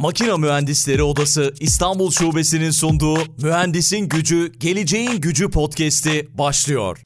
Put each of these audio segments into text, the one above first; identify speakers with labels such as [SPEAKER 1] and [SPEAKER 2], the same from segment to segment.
[SPEAKER 1] Makina Mühendisleri Odası İstanbul Şubesi'nin sunduğu Mühendisin Gücü, Geleceğin Gücü podcast'i başlıyor.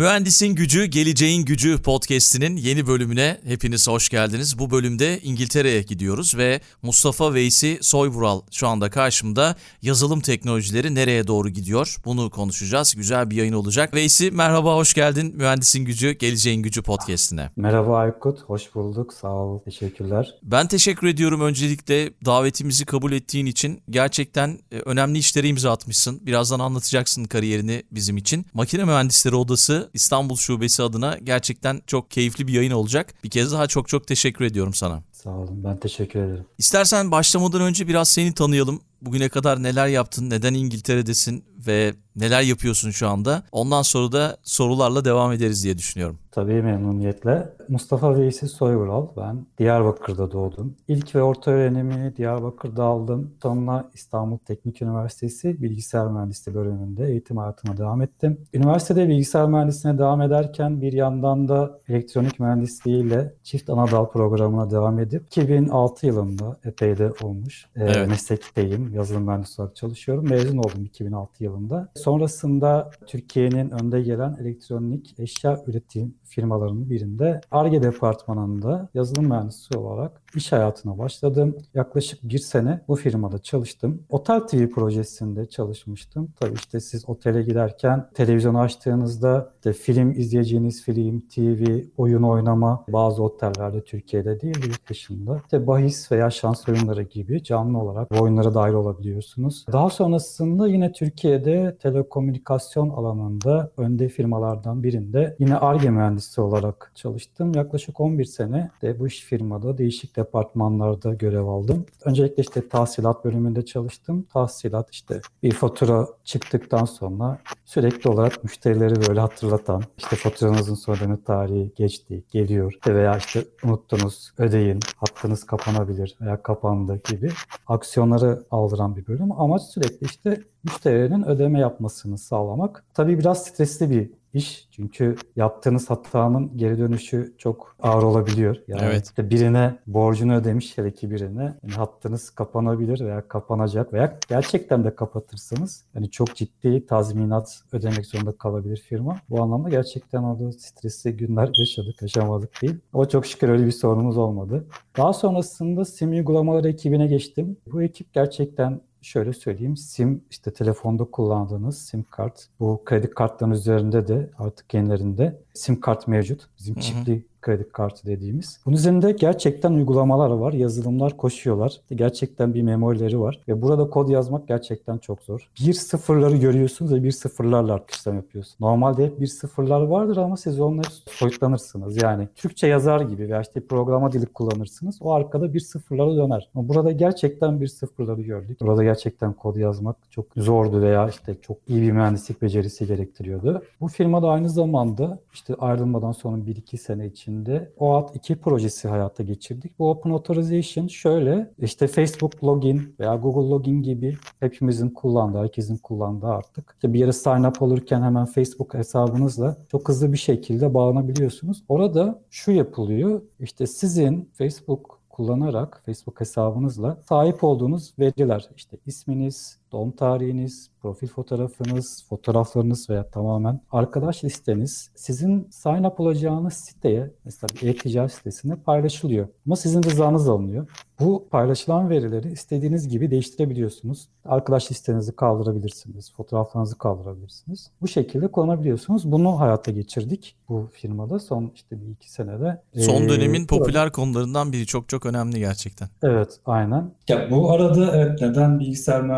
[SPEAKER 1] Mühendisin Gücü, Geleceğin Gücü podcast'inin yeni bölümüne hepiniz hoş geldiniz. Bu bölümde İngiltere'ye gidiyoruz ve Mustafa Veysi Soyvural şu anda karşımda. Yazılım teknolojileri nereye doğru gidiyor? Bunu konuşacağız. Güzel bir yayın olacak. Veysi merhaba, hoş geldin Mühendisin Gücü, Geleceğin Gücü podcast'ine.
[SPEAKER 2] Merhaba Aykut, hoş bulduk. Sağ ol, teşekkürler.
[SPEAKER 1] Ben teşekkür ediyorum öncelikle davetimizi kabul ettiğin için. Gerçekten e, önemli işlere imza atmışsın. Birazdan anlatacaksın kariyerini bizim için. Makine Mühendisleri Odası İstanbul Şubesi adına gerçekten çok keyifli bir yayın olacak. Bir kez daha çok çok teşekkür ediyorum sana.
[SPEAKER 2] Sağ olun, ben teşekkür ederim.
[SPEAKER 1] İstersen başlamadan önce biraz seni tanıyalım. Bugüne kadar neler yaptın, neden İngiltere'desin ve neler yapıyorsun şu anda? Ondan sonra da sorularla devam ederiz diye düşünüyorum.
[SPEAKER 2] Tabii memnuniyetle. Mustafa Veysi Soyvural. Ben Diyarbakır'da doğdum. İlk ve orta öğrenimi Diyarbakır'da aldım. Sonra İstanbul Teknik Üniversitesi Bilgisayar Mühendisliği bölümünde eğitim hayatıma devam ettim. Üniversitede bilgisayar mühendisliğine devam ederken bir yandan da elektronik mühendisliğiyle çift anadal programına devam edip 2006 yılında epey de olmuş. Evet. meslekteyim. Yazılım mühendisi olarak çalışıyorum. Mezun oldum 2006 yılında. Sonrasında Türkiye'nin önde gelen elektronik eşya üretim firmalarının birinde ARGE departmanında yazılım mühendisi olarak iş hayatına başladım. Yaklaşık bir sene bu firmada çalıştım. Otel TV projesinde çalışmıştım. Tabii işte siz otele giderken televizyonu açtığınızda işte film izleyeceğiniz film, TV, oyun oynama bazı otellerde Türkiye'de değil yurt dışında. İşte bahis veya şans oyunları gibi canlı olarak oyunlara dahil olabiliyorsunuz. Daha sonrasında yine Türkiye'de telekomünikasyon alanında önde firmalardan birinde yine ARGE mühendisi olarak çalıştım. Yaklaşık 11 sene de bu iş firmada değişik departmanlarda görev aldım. Öncelikle işte tahsilat bölümünde çalıştım. Tahsilat işte bir fatura çıktıktan sonra sürekli olarak müşterileri böyle hatırlatan işte faturanızın son ödeme tarihi geçti, geliyor veya işte unuttunuz, ödeyin, hattınız kapanabilir veya kapandı gibi aksiyonları aldıran bir bölüm. Amaç sürekli işte müşterilerin ödeme yapmasını sağlamak. Tabii biraz stresli bir iş. Çünkü yaptığınız hatanın geri dönüşü çok ağır olabiliyor. Yani evet. işte birine borcunu ödemiş hele ki birine yani hattınız kapanabilir veya kapanacak veya gerçekten de kapatırsanız yani çok ciddi tazminat ödemek zorunda kalabilir firma. Bu anlamda gerçekten orada stresli günler yaşadık, yaşamadık değil. Ama çok şükür öyle bir sorunumuz olmadı. Daha sonrasında sim uygulamaları ekibine geçtim. Bu ekip gerçekten şöyle söyleyeyim. SIM işte telefonda kullandığınız SIM kart. Bu kredi kartların üzerinde de artık yenilerinde SIM kart mevcut. Bizim çipli kredi kartı dediğimiz. Bunun üzerinde gerçekten uygulamalar var, yazılımlar koşuyorlar. Gerçekten bir memorileri var ve burada kod yazmak gerçekten çok zor. Bir sıfırları görüyorsunuz ve bir sıfırlarla artık işlem yapıyorsunuz. Normalde hep bir sıfırlar vardır ama siz onları soyutlanırsınız. Yani Türkçe yazar gibi veya işte programa dili kullanırsınız. O arkada bir sıfırlara döner. Ama burada gerçekten bir sıfırları gördük. Burada gerçekten kod yazmak çok zordu veya işte çok iyi bir mühendislik becerisi gerektiriyordu. Bu firmada aynı zamanda işte ayrılmadan sonra 1-2 sene için içinde OAuth 2 projesi hayata geçirdik. Bu Open Authorization şöyle işte Facebook login veya Google login gibi hepimizin kullandığı, herkesin kullandığı artık. İşte bir yere sign up olurken hemen Facebook hesabınızla çok hızlı bir şekilde bağlanabiliyorsunuz. Orada şu yapılıyor. İşte sizin Facebook kullanarak Facebook hesabınızla sahip olduğunuz veriler işte isminiz, doğum tarihiniz, profil fotoğrafınız, fotoğraflarınız veya tamamen arkadaş listeniz sizin sign up olacağınız siteye mesela bir e-ticaret sitesinde paylaşılıyor. Ama sizin rızanız alınıyor. Bu paylaşılan verileri istediğiniz gibi değiştirebiliyorsunuz. Arkadaş listenizi kaldırabilirsiniz, fotoğraflarınızı kaldırabilirsiniz. Bu şekilde kullanabiliyorsunuz. Bunu hayata geçirdik bu firmada son işte bir iki senede.
[SPEAKER 1] Son dönemin ee, popüler burada... konularından biri çok çok önemli gerçekten.
[SPEAKER 2] Evet, aynen. Ya bu arada evet, neden bilgisayar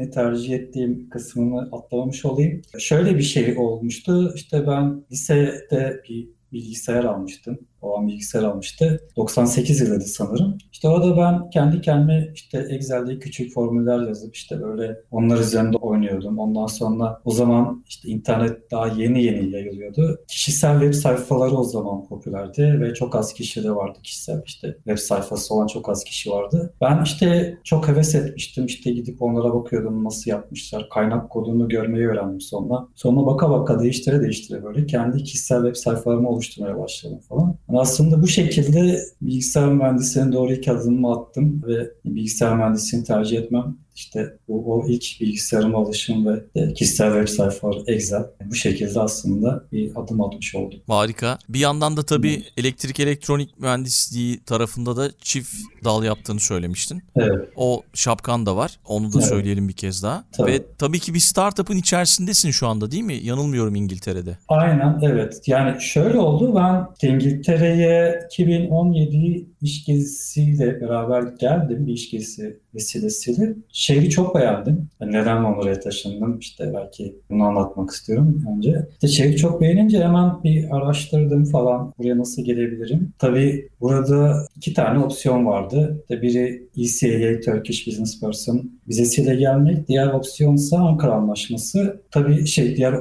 [SPEAKER 2] mühendisliğini tercih ettiğim kısmını atlamamış olayım. Şöyle bir şey olmuştu. İşte ben lisede bir bilgisayar almıştım. O an bilgisayar almıştı. 98 yılıydı sanırım. İşte orada ben kendi kendime işte Excel'de küçük formüller yazıp işte böyle onlar üzerinde oynuyordum. Ondan sonra o zaman işte internet daha yeni yeni yayılıyordu. Kişisel web sayfaları o zaman popülerdi ve çok az kişi de vardı kişisel işte web sayfası olan çok az kişi vardı. Ben işte çok heves etmiştim. İşte gidip onlara bakıyordum nasıl yapmışlar. Kaynak kodunu görmeyi öğrendim sonra. Sonra baka baka değiştire değiştire böyle kendi kişisel web sayfalarımı oluşturmaya başladım falan. Aslında bu şekilde bilgisayar mühendisliğine doğru ilk adımımı attım ve bilgisayar mühendisliğini tercih etmem işte bu, o ilk bilgisayarıma alışım ve kişisel web sayfaları Excel bu şekilde aslında bir adım atmış oldum.
[SPEAKER 1] Harika. Bir yandan da tabii hmm. elektrik elektronik mühendisliği tarafında da çift dal yaptığını söylemiştin.
[SPEAKER 2] Evet.
[SPEAKER 1] O şapkan da var. Onu da evet. söyleyelim bir kez daha. Tabii. Ve tabii ki bir startup'ın içerisindesin şu anda değil mi? Yanılmıyorum İngiltere'de.
[SPEAKER 2] Aynen evet. Yani şöyle oldu. Ben İngiltere'ye 2017 iş gezisiyle beraber geldim. Bir iş gezisi vesilesiyle. Şehri çok beğendim. Yani neden Londra'ya taşındım? İşte belki bunu anlatmak istiyorum önce. İşte şehri çok beğenince hemen bir araştırdım falan. Buraya nasıl gelebilirim? Tabii burada iki tane opsiyon vardı. İşte biri ECAA, Turkish Business Person vizesiyle gelmek. Diğer opsiyonsa Ankara Anlaşması. Tabii şey diğer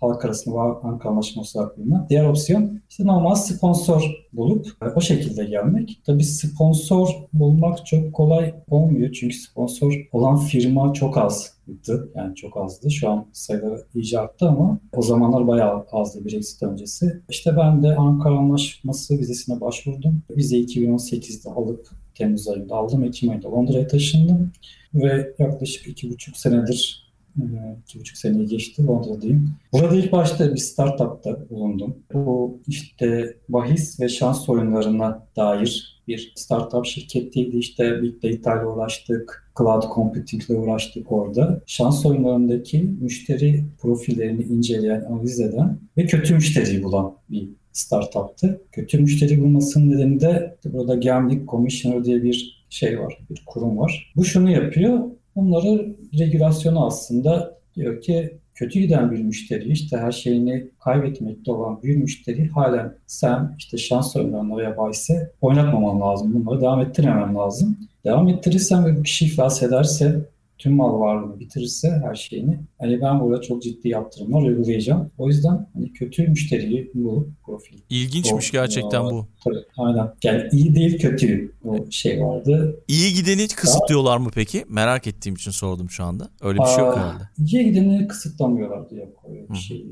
[SPEAKER 2] halk arasında var Ankara Anlaşması hakkında. Diğer opsiyon işte normal sponsor bulup o şekilde gelmek. Tabii sponsor bulmak çok kolay olmuyor. Çünkü sponsor olan firma çok azdı. Yani çok azdı. Şu an sayıları iyice arttı ama o zamanlar bayağı azdı Brexit öncesi. İşte ben de Ankara Anlaşması vizesine başvurdum. Vize 2018'de alıp Temmuz ayında aldım. Ekim ayında Londra'ya taşındım. Ve yaklaşık iki buçuk senedir e, iki buçuk seneyi geçti Londra'dayım. Burada ilk başta bir startupta bulundum. Bu işte bahis ve şans oyunlarına dair bir startup şirketiydi. İşte Big Data ile uğraştık, Cloud Computing ile uğraştık orada. Şans oyunlarındaki müşteri profillerini inceleyen, analiz eden ve kötü müşteriyi bulan bir startuptı. Kötü müşteri bulmasının nedeni de burada Gambling Commissioner diye bir şey var, bir kurum var. Bu şunu yapıyor, bunları regülasyonu aslında diyor ki kötü giden bir müşteri işte her şeyini kaybetmekte olan bir müşteri halen sen işte şans oyunlarına veya bahise oynatmaman lazım. Bunları devam ettirmemen lazım. Devam ettirirsen ve bir kişi iflas ederse tüm mal varlığını bitirirse her şeyini hani ben burada çok ciddi yaptırımlar uygulayacağım. O yüzden hani kötü müşteriyi bu profil.
[SPEAKER 1] İlginçmiş o, gerçekten bu.
[SPEAKER 2] Tabii aynen. Yani iyi değil kötü o şey vardı.
[SPEAKER 1] İyi gideni kısıtlıyorlar mı peki? Merak ettiğim için sordum şu anda. Öyle bir şey yok herhalde.
[SPEAKER 2] İyi gideni kısıtlamıyorlardı yok öyle bir şey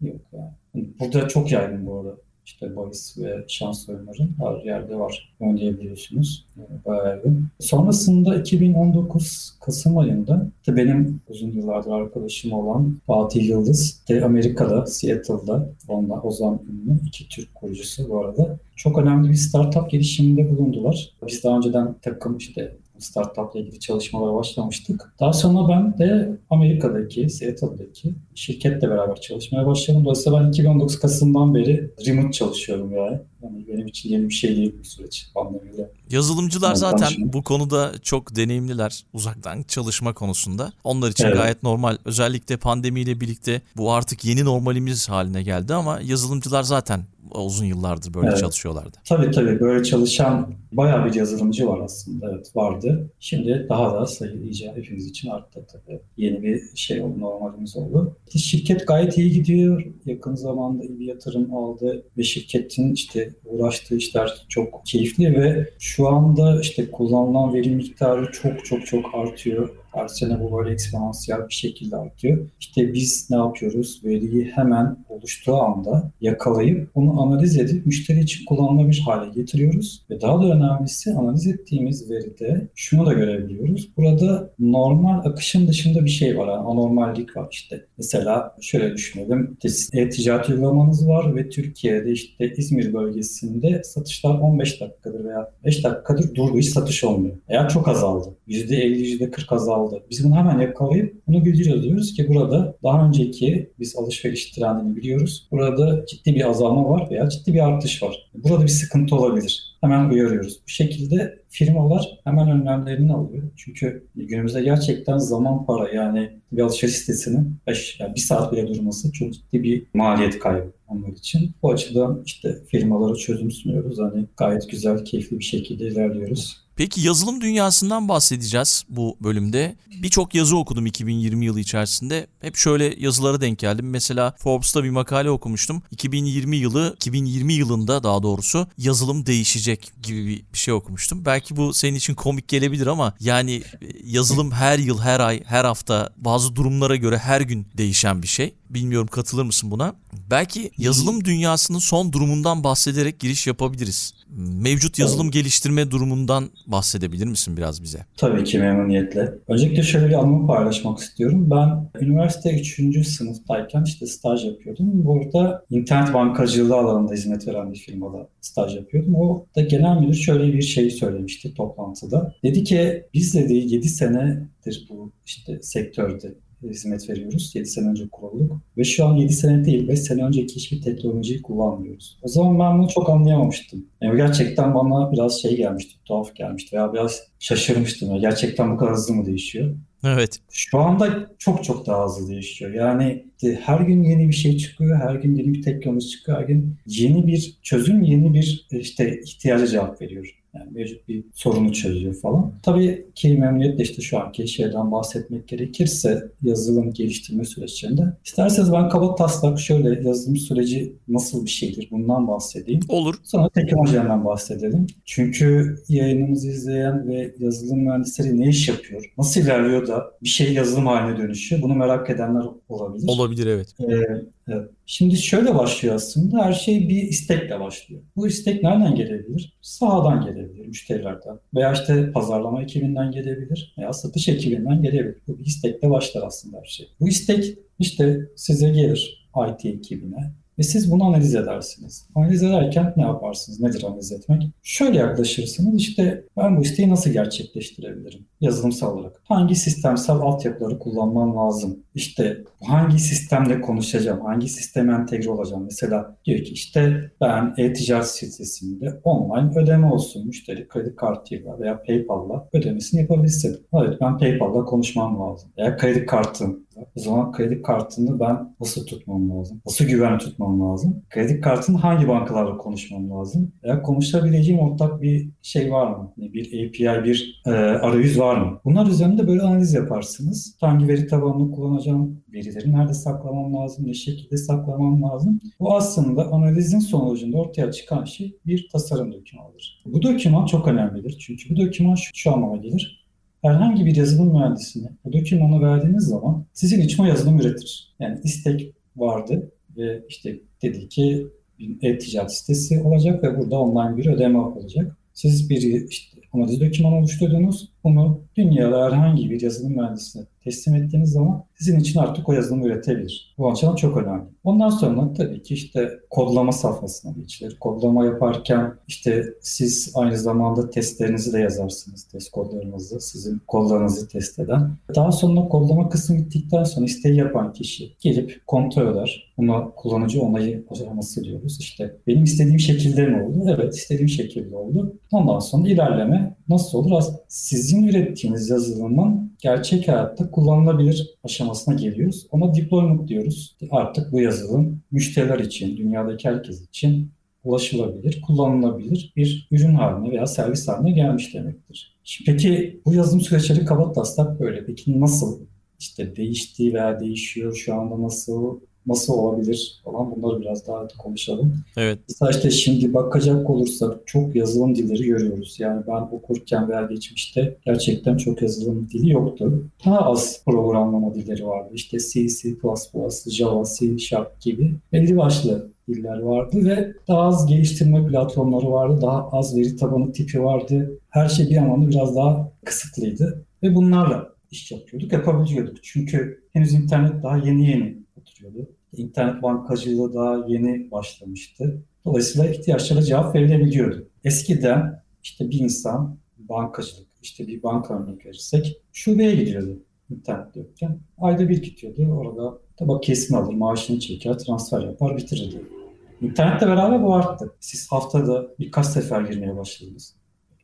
[SPEAKER 2] yok yani. Burada çok yaygın bu arada işte bahis ve şans oyunları her yerde var. Oynayabiliyorsunuz. Yani bayağı yaygın. Sonrasında 2019 Kasım ayında işte benim uzun yıllardır arkadaşım olan Fatih Yıldız de Amerika'da, Seattle'da ondan Ozan ünlü iki Türk kurucusu bu arada. Çok önemli bir startup girişiminde bulundular. Biz daha önceden takım işte startup ile ilgili çalışmalara başlamıştık. Daha sonra ben de Amerika'daki, Seattle'daki şirketle beraber çalışmaya başladım. Dolayısıyla ben 2019 Kasım'dan beri remote çalışıyorum yani. yani benim için yeni bir şey değil bu süreç pandemiyle.
[SPEAKER 1] Yazılımcılar yani zaten bu konuda çok deneyimliler uzaktan çalışma konusunda. Onlar için evet. gayet normal. Özellikle pandemiyle birlikte bu artık yeni normalimiz haline geldi ama yazılımcılar zaten uzun yıllardır böyle evet. çalışıyorlardı.
[SPEAKER 2] Tabii tabii böyle çalışan bayağı bir yazılımcı var aslında. Evet vardı. Şimdi daha da sayı iyice hepimiz için arttı tabii. Yeni bir şey oldu, normalimiz oldu. Şirket gayet iyi gidiyor. Yakın zamanda bir yatırım aldı ve şirketin işte uğraştığı işler çok keyifli ve şu anda işte kullanılan veri miktarı çok çok çok artıyor her sene bu böyle eksponansiyel bir şekilde artıyor. İşte biz ne yapıyoruz? Veriyi hemen oluştuğu anda yakalayıp onu analiz edip müşteri için kullanılabilir hale getiriyoruz. Ve daha da önemlisi analiz ettiğimiz veride şunu da görebiliyoruz. Burada normal akışın dışında bir şey var. Yani anormallik var işte. Mesela şöyle düşünelim. E-ticaret uygulamanız var ve Türkiye'de işte İzmir bölgesinde satışlar 15 dakikadır veya 5 dakikadır durdu. Hiç satış olmuyor. Eğer çok azaldı. %50, %40 azaldı aldı. Biz bunu hemen yakalayıp bunu bildiriyoruz. Diyoruz ki burada daha önceki biz alışveriş trendini biliyoruz. Burada ciddi bir azalma var veya ciddi bir artış var. Burada bir sıkıntı olabilir. Hemen uyarıyoruz. Bu şekilde firmalar hemen önlemlerini alıyor. Çünkü günümüzde gerçekten zaman para yani bir alışveriş sitesinin beş, yani bir saat bile durması çok ciddi bir maliyet kaybı onlar için. Bu açıdan işte firmalara çözüm sunuyoruz. Hani gayet güzel, keyifli bir şekilde ilerliyoruz.
[SPEAKER 1] Peki yazılım dünyasından bahsedeceğiz bu bölümde. Birçok yazı okudum 2020 yılı içerisinde. Hep şöyle yazılara denk geldim. Mesela Forbes'ta bir makale okumuştum. 2020 yılı, 2020 yılında daha doğrusu yazılım değişecek gibi bir şey okumuştum. Belki bu senin için komik gelebilir ama yani e, yazılım her yıl, her ay, her hafta bazı durumlara göre her gün değişen bir şey. Bilmiyorum katılır mısın buna? Belki yazılım dünyasının son durumundan bahsederek giriş yapabiliriz. Mevcut yazılım geliştirme durumundan bahsedebilir misin biraz bize?
[SPEAKER 2] Tabii ki memnuniyetle. Öncelikle şöyle bir anımı paylaşmak istiyorum. Ben üniversite 3. sınıftayken işte staj yapıyordum. Burada internet bankacılığı alanında hizmet veren bir firmada staj yapıyordum. O da genel müdür şöyle bir şey söylemişti toplantıda. Dedi ki biz dedi 7 senedir bu işte sektörde hizmet veriyoruz. 7 sene önce kurulduk. Ve şu an 7 sene değil 5 sene önceki hiçbir teknolojiyi kullanmıyoruz. O zaman ben bunu çok anlayamamıştım. Yani gerçekten bana biraz şey gelmişti, tuhaf gelmişti veya biraz şaşırmıştım. Yani gerçekten bu kadar hızlı mı değişiyor?
[SPEAKER 1] Evet.
[SPEAKER 2] Şu anda çok çok daha hızlı değişiyor. Yani her gün yeni bir şey çıkıyor, her gün yeni bir teknoloji çıkıyor, her gün yeni bir çözüm, yeni bir işte ihtiyaca cevap veriyor. Yani mevcut bir sorunu çözüyor falan. Tabii ki memnuniyetle işte şu anki şeyden bahsetmek gerekirse yazılım geliştirme süreçlerinde. İsterseniz ben kaba taslak şöyle yazılım süreci nasıl bir şeydir bundan bahsedeyim.
[SPEAKER 1] Olur.
[SPEAKER 2] Sonra teknolojilerinden bahsedelim. Çünkü yayınımızı izleyen ve yazılım mühendisleri ne iş yapıyor? Nasıl ilerliyor da bir şey yazılım haline dönüşüyor? Bunu merak edenler olabilir.
[SPEAKER 1] Olabilir evet.
[SPEAKER 2] Ee. Şimdi şöyle başlıyor aslında. Her şey bir istekle başlıyor. Bu istek nereden gelebilir? Sahadan gelebilir, müşterilerden. Veya işte pazarlama ekibinden gelebilir. Veya satış ekibinden gelebilir. Bu bir istekle başlar aslında her şey. Bu istek işte size gelir IT ekibine. Ve siz bunu analiz edersiniz. Analiz ederken ne yaparsınız? Nedir analiz etmek? Şöyle yaklaşırsınız. İşte ben bu isteği nasıl gerçekleştirebilirim? Yazılımsal olarak. Hangi sistemsel altyapıları kullanmam lazım? İşte hangi sistemle konuşacağım? Hangi sisteme entegre olacağım? Mesela diyor ki işte ben e-ticaret sitesinde online ödeme olsun. Müşteri kredi kartıyla veya PayPal'la ödemesini yapabilsin. Evet ben PayPal'la konuşmam lazım. Eğer kredi kartım o zaman kredi kartını ben nasıl tutmam lazım? Nasıl güven tutmam lazım? Kredi kartını hangi bankalarla konuşmam lazım? Eğer konuşabileceğim ortak bir şey var mı? Bir API, bir e, arayüz var mı? Bunlar üzerinde böyle analiz yaparsınız. Hangi veri tabanını kullanacağım? Verileri nerede saklamam lazım? Ne şekilde saklamam lazım? Bu aslında analizin sonucunda ortaya çıkan şey bir tasarım dokümanıdır. Bu doküman çok önemlidir. Çünkü bu doküman şu, şu anlama gelir herhangi bir yazılım mühendisine bu dokümanı verdiğiniz zaman sizin için o yazılım üretir. Yani istek vardı ve işte dedi ki bir e-ticaret sitesi olacak ve burada online bir ödeme olacak. Siz bir işte analiz dokümanı oluşturdunuz. Bunu dünyada herhangi bir yazılım mühendisine teslim ettiğiniz zaman sizin için artık o yazılımı üretebilir. Bu açıdan çok önemli. Ondan sonra tabii ki işte kodlama safhasına geçilir. Kodlama yaparken işte siz aynı zamanda testlerinizi de yazarsınız. Test kodlarınızı, sizin kodlarınızı test eden. Daha sonra kodlama kısmı bittikten sonra isteği yapan kişi gelip kontrol eder. Buna kullanıcı onayı aşaması diyoruz. İşte benim istediğim şekilde mi oldu? Evet istediğim şekilde oldu. Ondan sonra ilerleme nasıl olur? Sizin ürettiğiniz yazılımın gerçek hayatta kullanılabilir aşamasına geliyoruz. Ona deployment diyoruz. Artık bu yazılım müşteriler için, dünyadaki herkes için ulaşılabilir, kullanılabilir bir ürün haline veya servis haline gelmiş demektir. Peki bu yazılım süreçleri kaba taslak böyle. Peki nasıl işte değişti veya değişiyor şu anda nasıl nasıl olabilir falan bunları biraz daha konuşalım.
[SPEAKER 1] Evet.
[SPEAKER 2] Mesela işte şimdi bakacak olursak çok yazılım dilleri görüyoruz. Yani ben okurken veya geçmişte gerçekten çok yazılım dili yoktu. Daha az programlama dilleri vardı. İşte C, C++, Java, C Sharp gibi belli başlı diller vardı ve daha az geliştirme platformları vardı. Daha az veri tabanı tipi vardı. Her şey bir anlamda biraz daha kısıtlıydı. Ve bunlarla iş yapıyorduk, yapabiliyorduk. Çünkü henüz internet daha yeni yeni oturuyordu. İnternet bankacılığı daha yeni başlamıştı. Dolayısıyla ihtiyaçlara cevap verilebiliyordu. Eskiden işte bir insan bankacılık, işte bir banka örnek verirsek şubeye gidiyordu internet yokken. Ayda bir gidiyordu. Orada tabak kesim alır, maaşını çeker, transfer yapar, bitirirdi. İnternetle beraber bu arttı. Siz haftada birkaç sefer girmeye başladınız.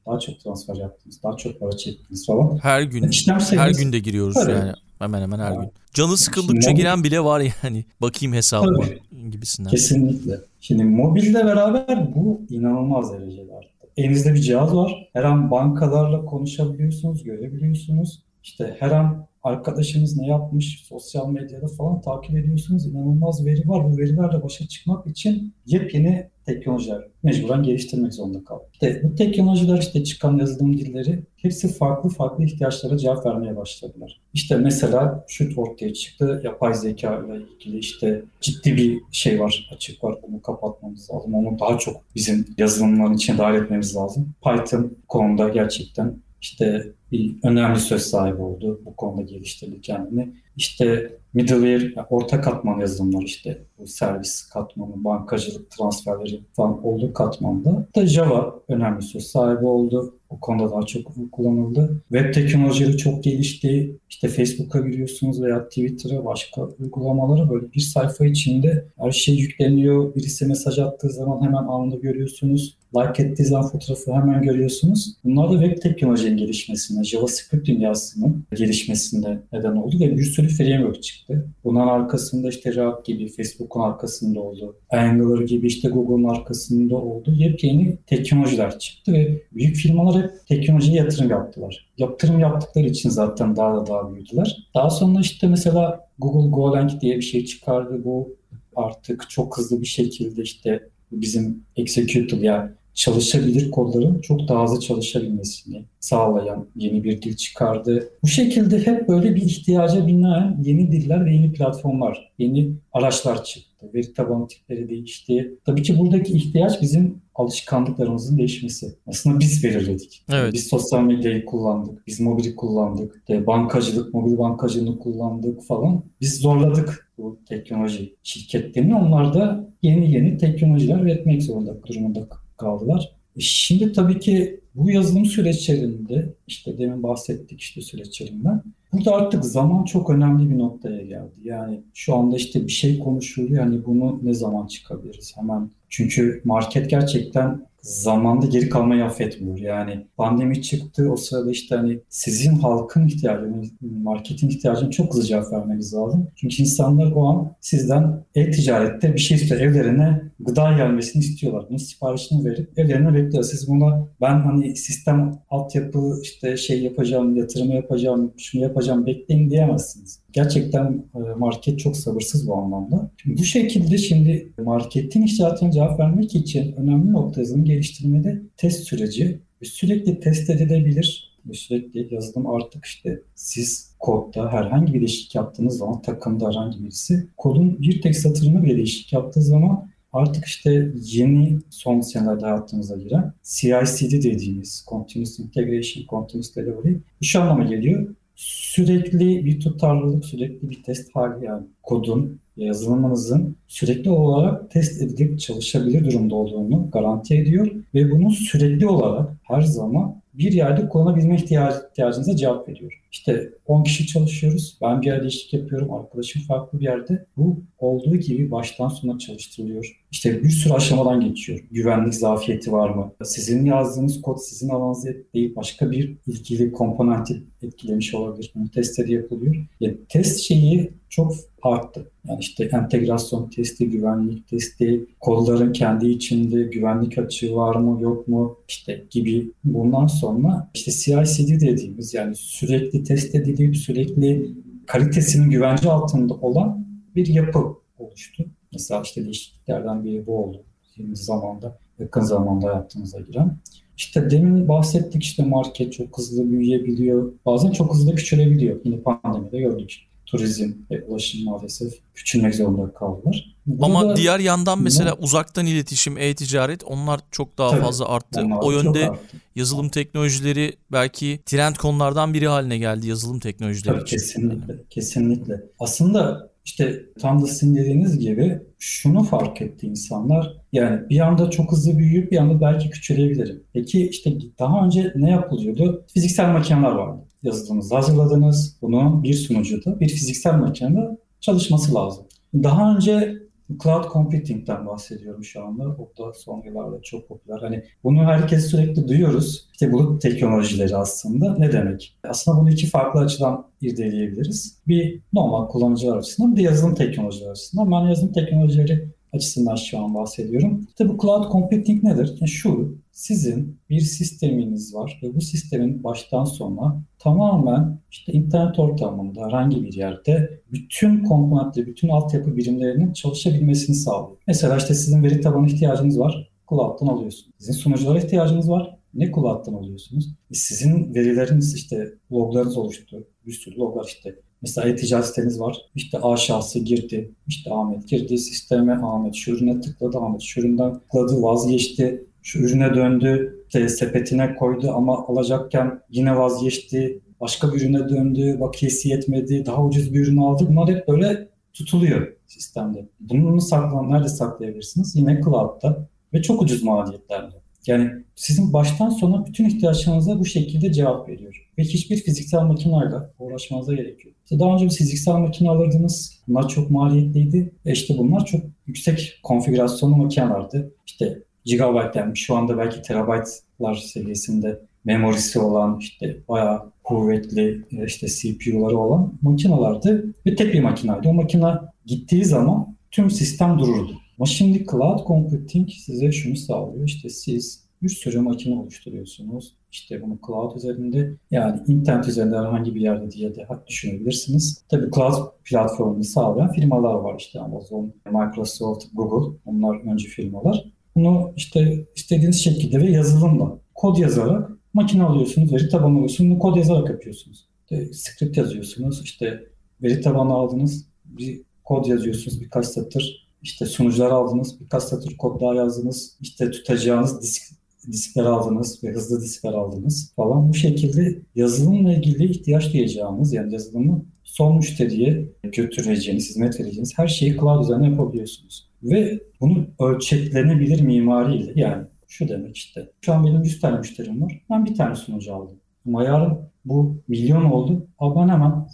[SPEAKER 2] Daha çok transfer yaptınız, daha çok para çektiniz falan.
[SPEAKER 1] Her gün, her gün de giriyoruz Tabii. yani. Hemen hemen her gün. Canı sıkıldıkça Şimdi, giren bile var yani. Bakayım hesabıma gibisinden.
[SPEAKER 2] Kesinlikle. Şimdi mobilde beraber bu inanılmaz derecede arttı. elinizde bir cihaz var. Her an bankalarla konuşabiliyorsunuz, görebiliyorsunuz. İşte her an arkadaşınız ne yapmış sosyal medyada falan takip ediyorsunuz. İnanılmaz veri var. Bu verilerle başa çıkmak için yepyeni teknolojiler mecburen geliştirmek zorunda kaldık. İşte bu teknolojiler işte çıkan yazılım dilleri hepsi farklı farklı ihtiyaçlara cevap vermeye başladılar. İşte mesela şu ortaya çıktı. Yapay zeka ile ilgili işte ciddi bir şey var, açık var. Bunu kapatmamız lazım. Onu daha çok bizim yazılımların içine dahil etmemiz lazım. Python konuda gerçekten işte bir önemli söz sahibi oldu. Bu konuda geliştirdi kendini. İşte middleware, orta katman yazılımlar işte bu servis katmanı, bankacılık transferleri falan olduğu katmanda da Java önemli söz sahibi oldu. O konuda daha çok kullanıldı. Web teknolojileri çok gelişti. İşte Facebook'a giriyorsunuz veya Twitter'a başka uygulamalara böyle bir sayfa içinde her şey yükleniyor. Birisi mesaj attığı zaman hemen anında görüyorsunuz. Like ettiği zaman fotoğrafı hemen görüyorsunuz. Bunlar da web teknolojinin gelişmesine, JavaScript dünyasının gelişmesinde neden oldu ve bir sürü framework çıktı. Bunun arkasında işte React gibi Facebook'un arkasında oldu. Angular gibi işte Google'un arkasında oldu. Yepyeni teknolojiler çıktı ve büyük firmalar hep teknolojiye yatırım yaptılar. Yatırım yaptıkları için zaten daha da daha büyüdüler. Daha sonra işte mesela Google Golang diye bir şey çıkardı. Bu artık çok hızlı bir şekilde işte bizim executable yani çalışabilir kodların çok daha hızlı çalışabilmesini sağlayan yeni bir dil çıkardı. Bu şekilde hep böyle bir ihtiyaca binaen yeni diller ve yeni platformlar, yeni araçlar çıktı. Veri tabanı tipleri değişti. Tabii ki buradaki ihtiyaç bizim alışkanlıklarımızın değişmesi. Aslında biz belirledik.
[SPEAKER 1] Evet.
[SPEAKER 2] Biz sosyal medyayı kullandık, biz mobili kullandık, de bankacılık, mobil bankacılığını kullandık falan. Biz zorladık bu teknoloji şirketlerini. Onlar da yeni yeni teknolojiler üretmek zorunda durumunda kaldılar. E şimdi tabii ki bu yazılım süreçlerinde işte demin bahsettik işte süreçlerinden. Burada artık zaman çok önemli bir noktaya geldi. Yani şu anda işte bir şey konuşuluyor. Hani bunu ne zaman çıkabiliriz? Hemen çünkü market gerçekten zamanda geri kalmayı affetmiyor. Yani pandemi çıktı o sırada işte hani sizin halkın ihtiyacını, marketin ihtiyacını çok hızlı cevap vermeniz lazım. Çünkü insanlar o an sizden e-ticarette bir şey istiyor. Evlerine gıda gelmesini istiyorlar. Bunun siparişini verip evlerine bekliyor. Siz buna ben hani sistem altyapı işte şey yapacağım, yatırımı yapacağım, şunu yapacağım bekleyin diyemezsiniz. Gerçekten market çok sabırsız bu anlamda. Bu şekilde şimdi marketin ihtiyacına cevap vermek için önemli nokta yazılım geliştirmede test süreci ve sürekli test edilebilir sürekli yazılım artık işte siz kodda herhangi bir değişiklik yaptığınız zaman takımda herhangi birisi kodun bir tek satırını bir değişiklik yaptığı zaman artık işte yeni son senelerde hayatımıza giren CI/CD dediğimiz Continuous Integration, Continuous Delivery şu anlama geliyor. Sürekli bir tutarlılık, sürekli bir test hali yani kodun, yazılımınızın sürekli olarak test edilip çalışabilir durumda olduğunu garanti ediyor ve bunu sürekli olarak her zaman bir yerde kullanabilme ihtiyacınıza cevap veriyor. İşte 10 kişi çalışıyoruz. Ben bir yerde işlik yapıyorum. Arkadaşım farklı bir yerde. Bu olduğu gibi baştan sona çalıştırılıyor. İşte bir sürü aşamadan geçiyor. Güvenlik zafiyeti var mı? Sizin yazdığınız kod sizin alanınızı değil başka bir ilgili komponenti etkilemiş olabilir. Bunun testleri yapılıyor. Ya, test şeyi çok arttı. Yani işte entegrasyon testi, güvenlik testi, kodların kendi içinde güvenlik açığı var mı yok mu işte gibi bundan sonra işte CI/CD dediğimiz yani sürekli test edilip sürekli kalitesinin güvence altında olan bir yapı oluştu. Mesela işte değişikliklerden biri bu oldu. Şimdi zamanda, yakın zamanda hayatımıza giren. İşte demin bahsettik işte market çok hızlı büyüyebiliyor. Bazen çok hızlı küçülebiliyor. Yine pandemide gördük turizm ve ulaşım maalesef küçülmek zorunda kaldılar.
[SPEAKER 1] Burada Ama diğer yandan mesela ne? uzaktan iletişim, e-ticaret onlar çok daha Tabii, fazla arttı. O yönde arttı. yazılım teknolojileri belki trend konulardan biri haline geldi yazılım teknolojileri
[SPEAKER 2] Tabii, için. Kesinlikle, kesinlikle. Aslında işte tam da sizin dediğiniz gibi şunu fark etti insanlar. Yani bir anda çok hızlı büyüyüp bir anda belki küçülebilirim. Peki işte daha önce ne yapılıyordu? Fiziksel makineler vardı. Yazılımınızı hazırladınız. Bunu bir sunucuda bir fiziksel makinede çalışması lazım. Daha önce Cloud Computing'den bahsediyorum şu anda. O da son yıllarda çok popüler. Hani bunu herkes sürekli duyuyoruz. İşte bulut teknolojileri aslında ne demek? Aslında bunu iki farklı açıdan irdeleyebiliriz. Bir normal kullanıcılar açısından, bir yazılım teknolojileri açısından. Ben yazılım teknolojileri açısından şu an bahsediyorum. İşte bu cloud computing nedir? Yani şu, Sizin bir sisteminiz var ve bu sistemin baştan sona tamamen işte internet ortamında herhangi bir yerde bütün komponentleri, bütün altyapı birimlerinin çalışabilmesini sağlıyor. Mesela işte sizin veri tabanı ihtiyacınız var. Cloud'dan alıyorsunuz. Sizin sunuculara ihtiyacınız var. Ne Cloud'dan alıyorsunuz? E sizin verileriniz işte loglarınız oluştu. Bir sürü loglar işte Mesela e-ticaret siteniz var. İşte A şahsı girdi. İşte Ahmet girdi sisteme Ahmet. Şu ürüne tıkladı Ahmet. Şu üründen tıkladı vazgeçti. Şu ürüne döndü. İşte sepetine koydu ama alacakken yine vazgeçti. Başka bir ürüne döndü. Bakiyesi yetmedi. Daha ucuz bir ürün aldı. Bunlar hep böyle tutuluyor sistemde. Bunu saklan, nerede saklayabilirsiniz? Yine cloud'da ve çok ucuz maliyetlerle. Yani sizin baştan sona bütün ihtiyaçlarınıza bu şekilde cevap veriyor. Ve hiçbir fiziksel makinayla uğraşmanıza gerekiyor. İşte daha önce bir fiziksel makine alırdınız. Bunlar çok maliyetliydi. E işte bunlar çok yüksek konfigürasyonlu makinelerdi. İşte gigabyte yani şu anda belki terabaytlar seviyesinde memorisi olan işte bayağı kuvvetli e, işte CPU'ları olan makinelerdi ve tek bir makinaydı. O makine gittiği zaman tüm sistem dururdu. Ama şimdi cloud computing size şunu sağlıyor. İşte siz bir sürü makine oluşturuyorsunuz. İşte bunu cloud üzerinde yani internet üzerinde herhangi bir yerde diye de düşünebilirsiniz. Tabii cloud platformunu sağlayan firmalar var işte Amazon, Microsoft, Google. Onlar önce firmalar. Bunu işte istediğiniz şekilde ve yazılımla kod yazarak makine alıyorsunuz, veri tabanı alıyorsunuz, bunu kod yazarak yapıyorsunuz. İşte script yazıyorsunuz, işte veri tabanı aldınız, bir kod yazıyorsunuz birkaç satır işte sunucular aldınız, birkaç satır kod daha yazdınız, işte tutacağınız disk, diskler aldınız ve hızlı diskler aldınız falan. Bu şekilde yazılımla ilgili ihtiyaç duyacağınız yani yazılımı son müşteriye götüreceğiniz, hizmet vereceğiniz her şeyi cloud üzerine yapabiliyorsunuz. Ve bunu ölçeklenebilir mimariyle yani şu demek işte. Şu an benim 100 tane müşterim var. Ben bir tane sunucu aldım. Ama yarın bu milyon oldu. Abi ben hemen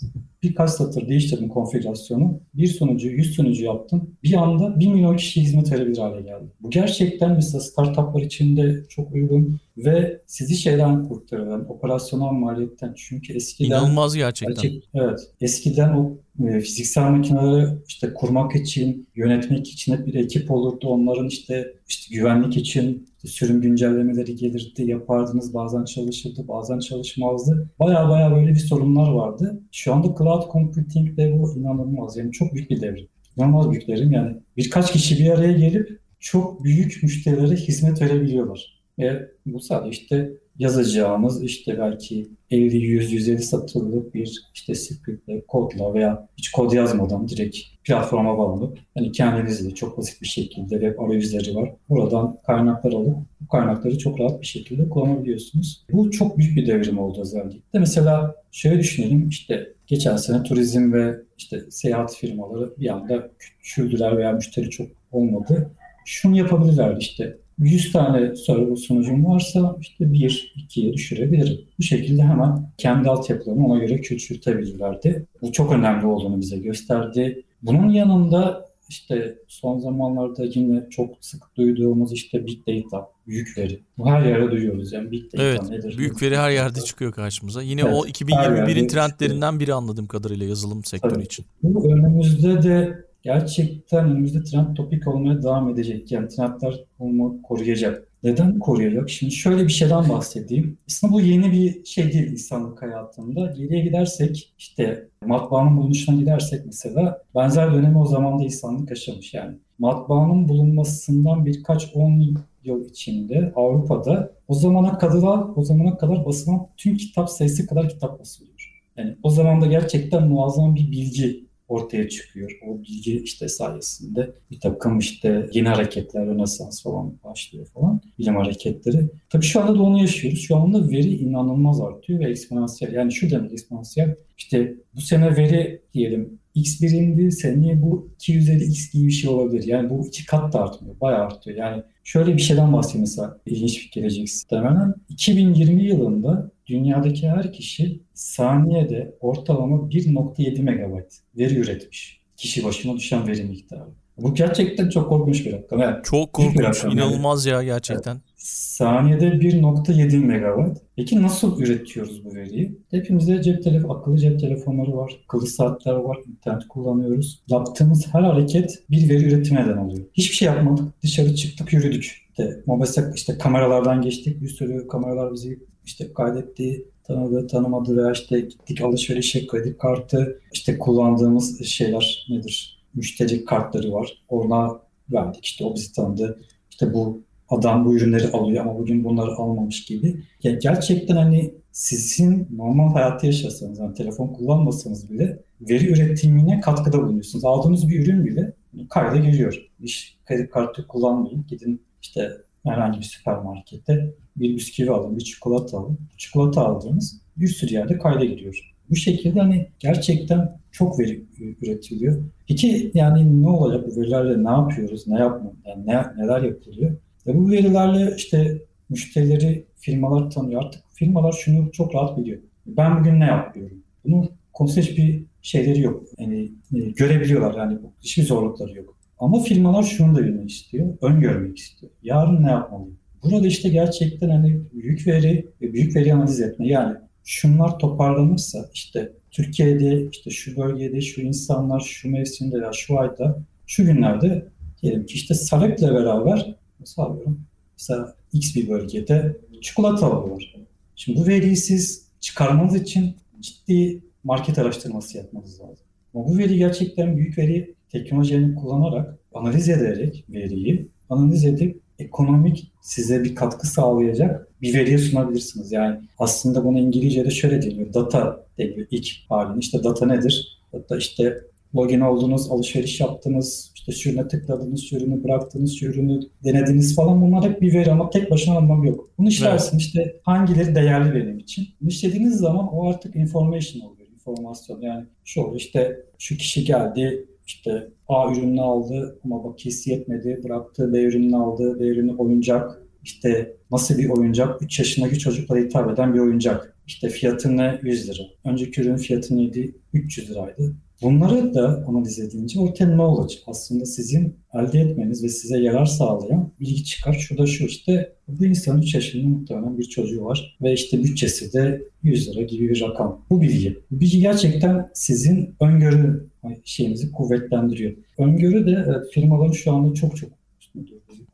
[SPEAKER 2] birkaç satır değiştirdim konfigürasyonu. Bir sunucu, 100 sunucu yaptım. Bir anda 1 milyon kişi hizmet verebilir hale geldi. Bu gerçekten mesela startuplar için de çok uygun ve sizi şeyden kurtarıyor. operasyonel maliyetten. Çünkü eskiden...
[SPEAKER 1] İnanılmaz gerçekten. Gerçek,
[SPEAKER 2] evet. Eskiden o e, fiziksel makineleri işte kurmak için, yönetmek için hep bir ekip olurdu. Onların işte işte güvenlik için sürüm güncellemeleri gelirdi, yapardınız. Bazen çalışırdı, bazen çalışmazdı. Baya baya böyle bir sorunlar vardı. Şu anda cloud computing de bu inanılmaz. Yani çok büyük bir devrim. İnanılmaz büyük devrim. Yani birkaç kişi bir araya gelip çok büyük müşterilere hizmet verebiliyorlar. Ve bu sadece işte yazacağımız işte belki 50 100 150 satırlık bir işte scriptle, kodla veya hiç kod yazmadan direkt platforma bağlanıp yani kendinizle çok basit bir şekilde web arayüzleri var. Buradan kaynaklar alıp bu kaynakları çok rahat bir şekilde kullanabiliyorsunuz. Bu çok büyük bir devrim oldu özellikle. Mesela şöyle düşünelim işte geçen sene turizm ve işte seyahat firmaları bir anda küçüldüler veya müşteri çok olmadı. Şunu yapabilirler işte 100 tane server sunucum varsa işte 1-2'ye düşürebilirim. Bu şekilde hemen kendi altyapılarını ona göre küçültebilirlerdi. Bu çok önemli olduğunu bize gösterdi. Bunun yanında işte son zamanlarda yine çok sık duyduğumuz işte big data, büyük veri. Bu her yerde duyuyoruz yani big data
[SPEAKER 1] evet, nedir? Büyük veri her yerde çıkıyor karşımıza. Yine evet, o 2021'in trendlerinden biri anladığım kadarıyla yazılım sektörü Tabii. için.
[SPEAKER 2] Bu önümüzde de gerçekten önümüzde trend topik olmaya devam edecek. Yani trendler onu koruyacak. Neden koruyacak? Şimdi şöyle bir şeyden bahsedeyim. Aslında bu yeni bir şey değil insanlık hayatında. Geriye gidersek işte matbaanın bulunuşuna gidersek mesela benzer dönemi o zaman da insanlık yaşamış. Yani matbaanın bulunmasından birkaç on yıl içinde Avrupa'da o zamana kadar o zamana kadar basılan tüm kitap sayısı kadar kitap basılıyor. Yani o zaman da gerçekten muazzam bir bilgi ortaya çıkıyor. O bilgi işte sayesinde bir takım işte yeni hareketler, Rönesans falan başlıyor falan, bilim hareketleri. Tabii şu anda da onu yaşıyoruz. Şu anda veri inanılmaz artıyor ve eksponansiyel. Yani şu demek eksponansiyel, işte bu sene veri diyelim x birimdi, seneye bu 250x gibi bir şey olabilir. Yani bu iki kat da artmıyor, bayağı artıyor. Yani şöyle bir şeyden bahsedeyim mesela, ilginç bir gelecek sistemden. 2020 yılında dünyadaki her kişi saniyede ortalama 1.7 megabayt veri üretmiş. Kişi başına düşen veri miktarı. Bu gerçekten çok korkunç bir rakam. Yani
[SPEAKER 1] Çok korkunç, inanılmaz yani. ya gerçekten. Evet.
[SPEAKER 2] Saniyede 1.7 megawatt. Peki nasıl üretiyoruz bu veriyi? Hepimizde cep telefonu, akıllı cep telefonları var, akıllı saatler var, internet kullanıyoruz. Yaptığımız her hareket bir veri üretimi neden oluyor. Hiçbir şey yapmadık, dışarı çıktık, yürüdük. İşte, mesela işte kameralardan geçtik, bir sürü kameralar bizi işte kaydetti, tanıdı, tanımadı veya işte gittik alışverişe kredi kartı, işte kullandığımız şeyler nedir? Müşteri kartları var. Ona verdik işte o bizi tanıdı. İşte bu adam bu ürünleri alıyor ama bugün bunları almamış gibi. Yani gerçekten hani sizin normal hayatı yaşasanız, yani telefon kullanmasanız bile veri üretimine katkıda bulunuyorsunuz. Aldığınız bir ürün bile kayda giriyor. Hiç kredi kartı kullanmayın. Gidin işte herhangi bir süpermarkette bir bisküvi alın, bir çikolata alın. Çikolata aldığınız bir sürü yerde kayda giriyor. Bu şekilde hani gerçekten çok veri üretiliyor. Peki yani ne olacak bu verilerle ne yapıyoruz, ne yapma, yani ne, neler yapılıyor? Ve bu verilerle işte müşterileri firmalar tanıyor. Artık firmalar şunu çok rahat biliyor. Ben bugün ne yapıyorum? Bunun konusunda hiçbir şeyleri yok. Yani e, görebiliyorlar yani hiçbir zorlukları yok. Ama firmalar şunu da bilmek istiyor. Öngörmek istiyor. Yarın ne yapmalıyım? Burada işte gerçekten hani büyük veri ve büyük veri analiz etme. Yani şunlar toparlanırsa işte Türkiye'de işte şu bölgede şu insanlar şu mevsimde veya şu ayda şu günlerde diyelim ki işte Salep'le beraber nasıl alıyorum? Mesela X bir bölgede çikolata alıyorlar. Şimdi bu veriyi siz çıkarmanız için ciddi market araştırması yapmanız lazım. Ama bu veri gerçekten büyük veri teknolojilerini kullanarak analiz ederek veriyi analiz edip ekonomik size bir katkı sağlayacak bir veriye sunabilirsiniz. Yani aslında bunu İngilizce'de şöyle deniyor. Data deniyor ilk halini. İşte data nedir? Data işte login oldunuz, alışveriş yaptınız, işte şu ürüne tıkladınız, şu ürünü bıraktınız, şu ürünü denediniz falan bunlar hep bir veri ama tek başına almam yok. Bunu işlersin evet. işte hangileri değerli benim için. Bunu işlediğiniz zaman o artık information oluyor, informasyon. Yani şu oluyor işte şu kişi geldi, işte A ürününü aldı ama bakiyesi yetmedi. Bıraktı B ürününü aldı. B ürünü oyuncak. İşte nasıl bir oyuncak? 3 yaşındaki çocuklara hitap eden bir oyuncak. İşte fiyatı ne? 100 lira. Önceki ürünün fiyatı neydi? 300 liraydı. Bunları da analiz edince ortaya ne olacak? Aslında sizin elde etmeniz ve size yarar sağlayan bilgi çıkar. Şu da şu işte bu insanın 3 yaşında muhtemelen bir çocuğu var ve işte bütçesi de 100 lira gibi bir rakam. Bu bilgi. Bu bilgi gerçekten sizin öngörü şeyimizi kuvvetlendiriyor. Öngörü de e, firmaların şu anda çok çok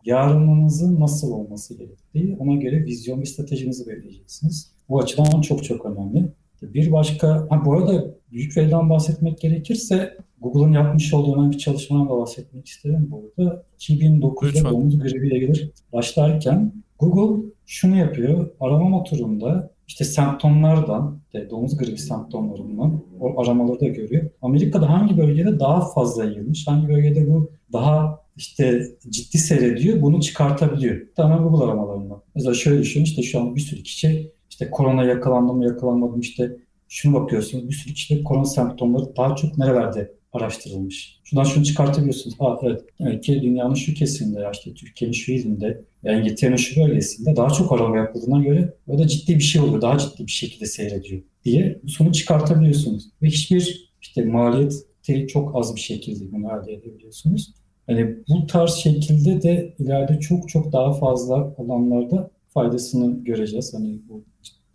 [SPEAKER 2] yarınınızın nasıl olması gerektiği ona göre vizyon ve stratejinizi belirleyeceksiniz. Bu açıdan çok çok önemli. Bir başka, ha bu arada büyük veriden bahsetmek gerekirse Google'ın yapmış olduğu önemli bir çalışmadan da bahsetmek isterim burada. 2009'da Lütfen. domuz gribiyle gelir başlarken Google şunu yapıyor. Arama motorunda işte semptomlardan, de domuz gribi semptomlarından o aramaları da görüyor. Amerika'da hangi bölgede daha fazla yayılmış, hangi bölgede bu daha işte ciddi seyrediyor, bunu çıkartabiliyor. Tamamen Google aramalarından. Mesela şöyle düşünün, işte şu an bir sürü kişi işte korona yakalandım mı yakalanmadım işte şunu bakıyorsunuz bir sürü kişide korona semptomları daha çok nerelerde araştırılmış. Şundan şunu çıkartabiliyorsunuz. Aa, evet, ki dünyanın şu kesiminde ya işte Türkiye'nin şu ilinde yani İngiltere'nin şu bölgesinde daha çok arama yapıldığına göre o da ciddi bir şey oluyor. Daha ciddi bir şekilde seyrediyor diye sonuç çıkartabiliyorsunuz. Ve hiçbir işte maliyeti çok az bir şekilde bunu elde edebiliyorsunuz. Hani bu tarz şekilde de ileride çok çok daha fazla alanlarda faydasını göreceğiz. Hani bu